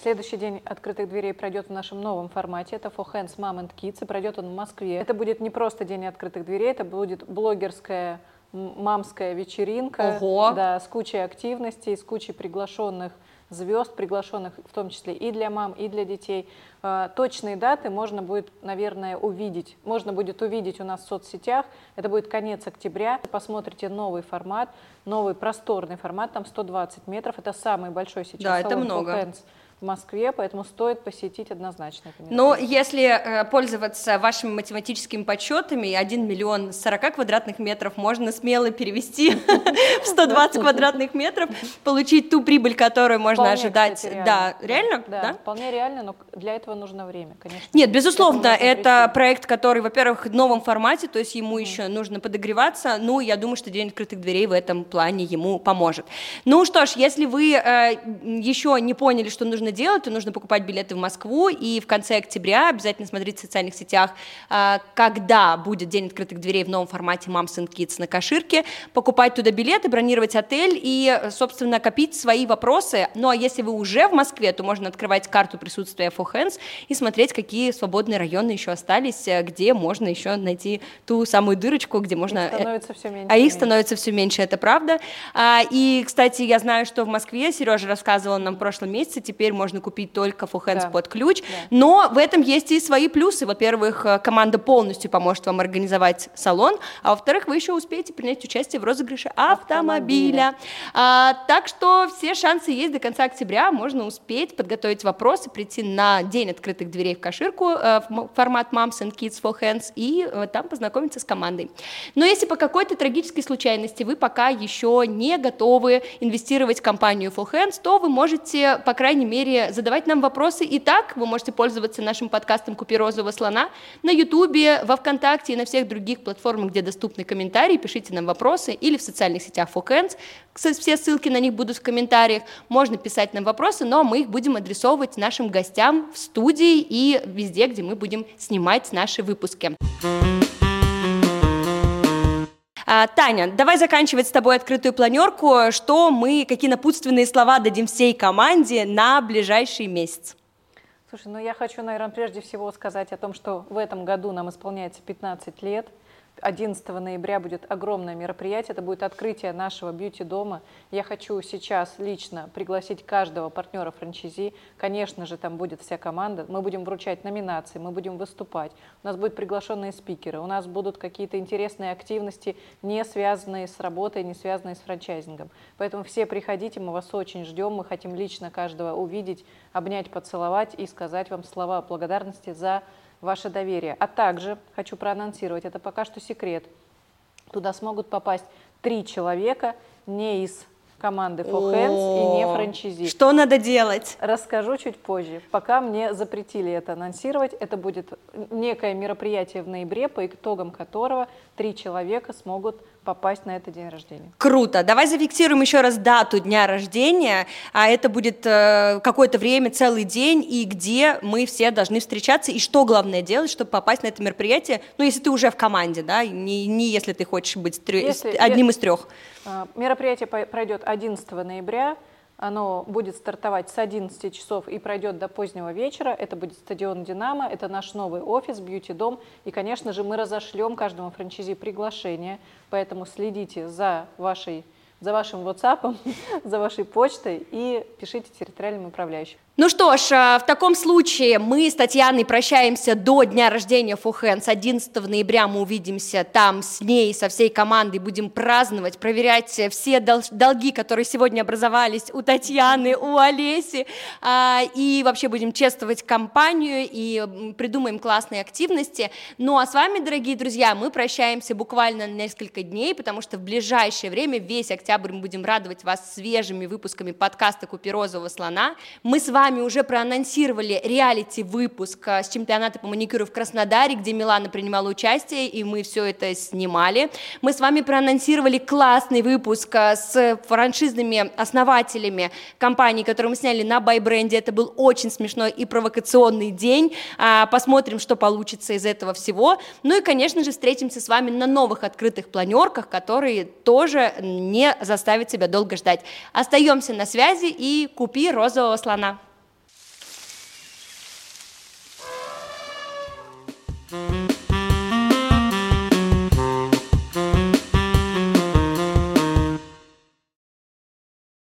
Следующий день открытых дверей пройдет в нашем новом формате. Это For Hands Mom and Kids, и пройдет он в Москве. Это будет не просто день открытых дверей, это будет блогерская мамская вечеринка Ого. Да, с кучей активностей, с кучей приглашенных звезд, приглашенных в том числе и для мам, и для детей. А, точные даты можно будет, наверное, увидеть. Можно будет увидеть у нас в соцсетях. Это будет конец октября. Посмотрите новый формат, новый просторный формат, там 120 метров. Это самый большой сейчас да, это много. Hands в Москве, поэтому стоит посетить однозначно. Но если э, пользоваться вашими математическими подсчетами, 1 миллион 40 квадратных метров можно смело перевести в 120 квадратных метров, получить ту прибыль, которую можно ожидать. Да, реально? Да, да, вполне реально, но для этого нужно время, конечно. Нет, безусловно, это проект, который, во-первых, в новом формате, то есть ему еще нужно подогреваться, ну, я думаю, что День открытых дверей в этом плане ему поможет. Ну что ж, если вы э, еще не поняли, что нужно делать, то нужно покупать билеты в Москву, и в конце октября обязательно смотреть в социальных сетях, а, когда будет день открытых дверей в новом формате Moms and Kids на Каширке, покупать туда билеты, бронировать отель и, собственно, копить свои вопросы. Ну а если вы уже в Москве, то можно открывать карту присутствия For Hands и смотреть, какие свободные районы еще остались, э, где можно еще найти ту самую дырочку, где можно... Их становится все меньше. А их становится все меньше, это правда. А, и, кстати, я знаю, что в Москве, Сережа рассказывал нам в прошлом месяце, теперь можно купить только full hands да. под ключ, да. но в этом есть и свои плюсы. Во-первых, э, команда полностью поможет вам организовать салон, а во-вторых, вы еще успеете принять участие в розыгрыше автомобиля. автомобиля. А, так что все шансы есть до конца октября, можно успеть подготовить вопросы, прийти на день открытых дверей в Каширку, э, в формат Moms and Kids for Hands, и э, там познакомиться с командой. Но если по какой-то трагической случайности вы пока еще не готовы инвестировать в компанию Full Hands, то вы можете, по крайней мере, задавать нам вопросы и так. Вы можете пользоваться нашим подкастом «Купи розового слона» на Ютубе, во Вконтакте и на всех других платформах, где доступны комментарии. Пишите нам вопросы или в социальных сетях Hands. Все ссылки на них будут в комментариях. Можно писать нам вопросы, но мы их будем адресовывать нашим гостям в студии и везде, где мы будем снимать наши выпуски. Таня, давай заканчивать с тобой открытую планерку. Что мы, какие напутственные слова дадим всей команде на ближайший месяц? Слушай, ну я хочу, наверное, прежде всего сказать о том, что в этом году нам исполняется 15 лет – 11 ноября будет огромное мероприятие, это будет открытие нашего бьюти-дома. Я хочу сейчас лично пригласить каждого партнера франчайзи. Конечно же, там будет вся команда. Мы будем вручать номинации, мы будем выступать. У нас будут приглашенные спикеры, у нас будут какие-то интересные активности, не связанные с работой, не связанные с франчайзингом. Поэтому все приходите, мы вас очень ждем, мы хотим лично каждого увидеть, обнять, поцеловать и сказать вам слова благодарности за ваше доверие. А также хочу проанонсировать, это пока что секрет, туда смогут попасть три человека не из команды For Hands и не франчизи. Что надо делать? Расскажу чуть позже. Пока мне запретили это анонсировать, это будет некое мероприятие в ноябре, по итогам которого три человека смогут попасть на этот день рождения. Круто. Давай зафиксируем еще раз дату дня рождения. А это будет э, какое-то время, целый день, и где мы все должны встречаться, и что главное делать, чтобы попасть на это мероприятие. Ну, если ты уже в команде, да, не, не если ты хочешь быть если, одним из трех. Э, мероприятие пройдет 11 ноября. Оно будет стартовать с 11 часов и пройдет до позднего вечера. Это будет стадион «Динамо», это наш новый офис, бьюти-дом. И, конечно же, мы разошлем каждому франчайзи приглашение, поэтому следите за вашей за вашим WhatsApp, за вашей почтой и пишите территориальным управляющим. Ну что ж, э, в таком случае мы с Татьяной прощаемся до дня рождения Фухен. С 11 ноября мы увидимся там с ней, со всей командой, будем праздновать, проверять все долги, которые сегодня образовались у Татьяны, у Олеси, а, и вообще будем чествовать компанию и придумаем классные активности. Ну а с вами, дорогие друзья, мы прощаемся буквально несколько дней, потому что в ближайшее время, весь октябрь, мы будем радовать вас свежими выпусками подкаста «Купи розового слона». Мы с вами вами уже проанонсировали реалити-выпуск с чемпионата по маникюру в Краснодаре, где Милана принимала участие, и мы все это снимали. Мы с вами проанонсировали классный выпуск с франшизными основателями компании, которую мы сняли на Байбренде. Это был очень смешной и провокационный день. А, посмотрим, что получится из этого всего. Ну и, конечно же, встретимся с вами на новых открытых планерках, которые тоже не заставят себя долго ждать. Остаемся на связи и купи розового слона.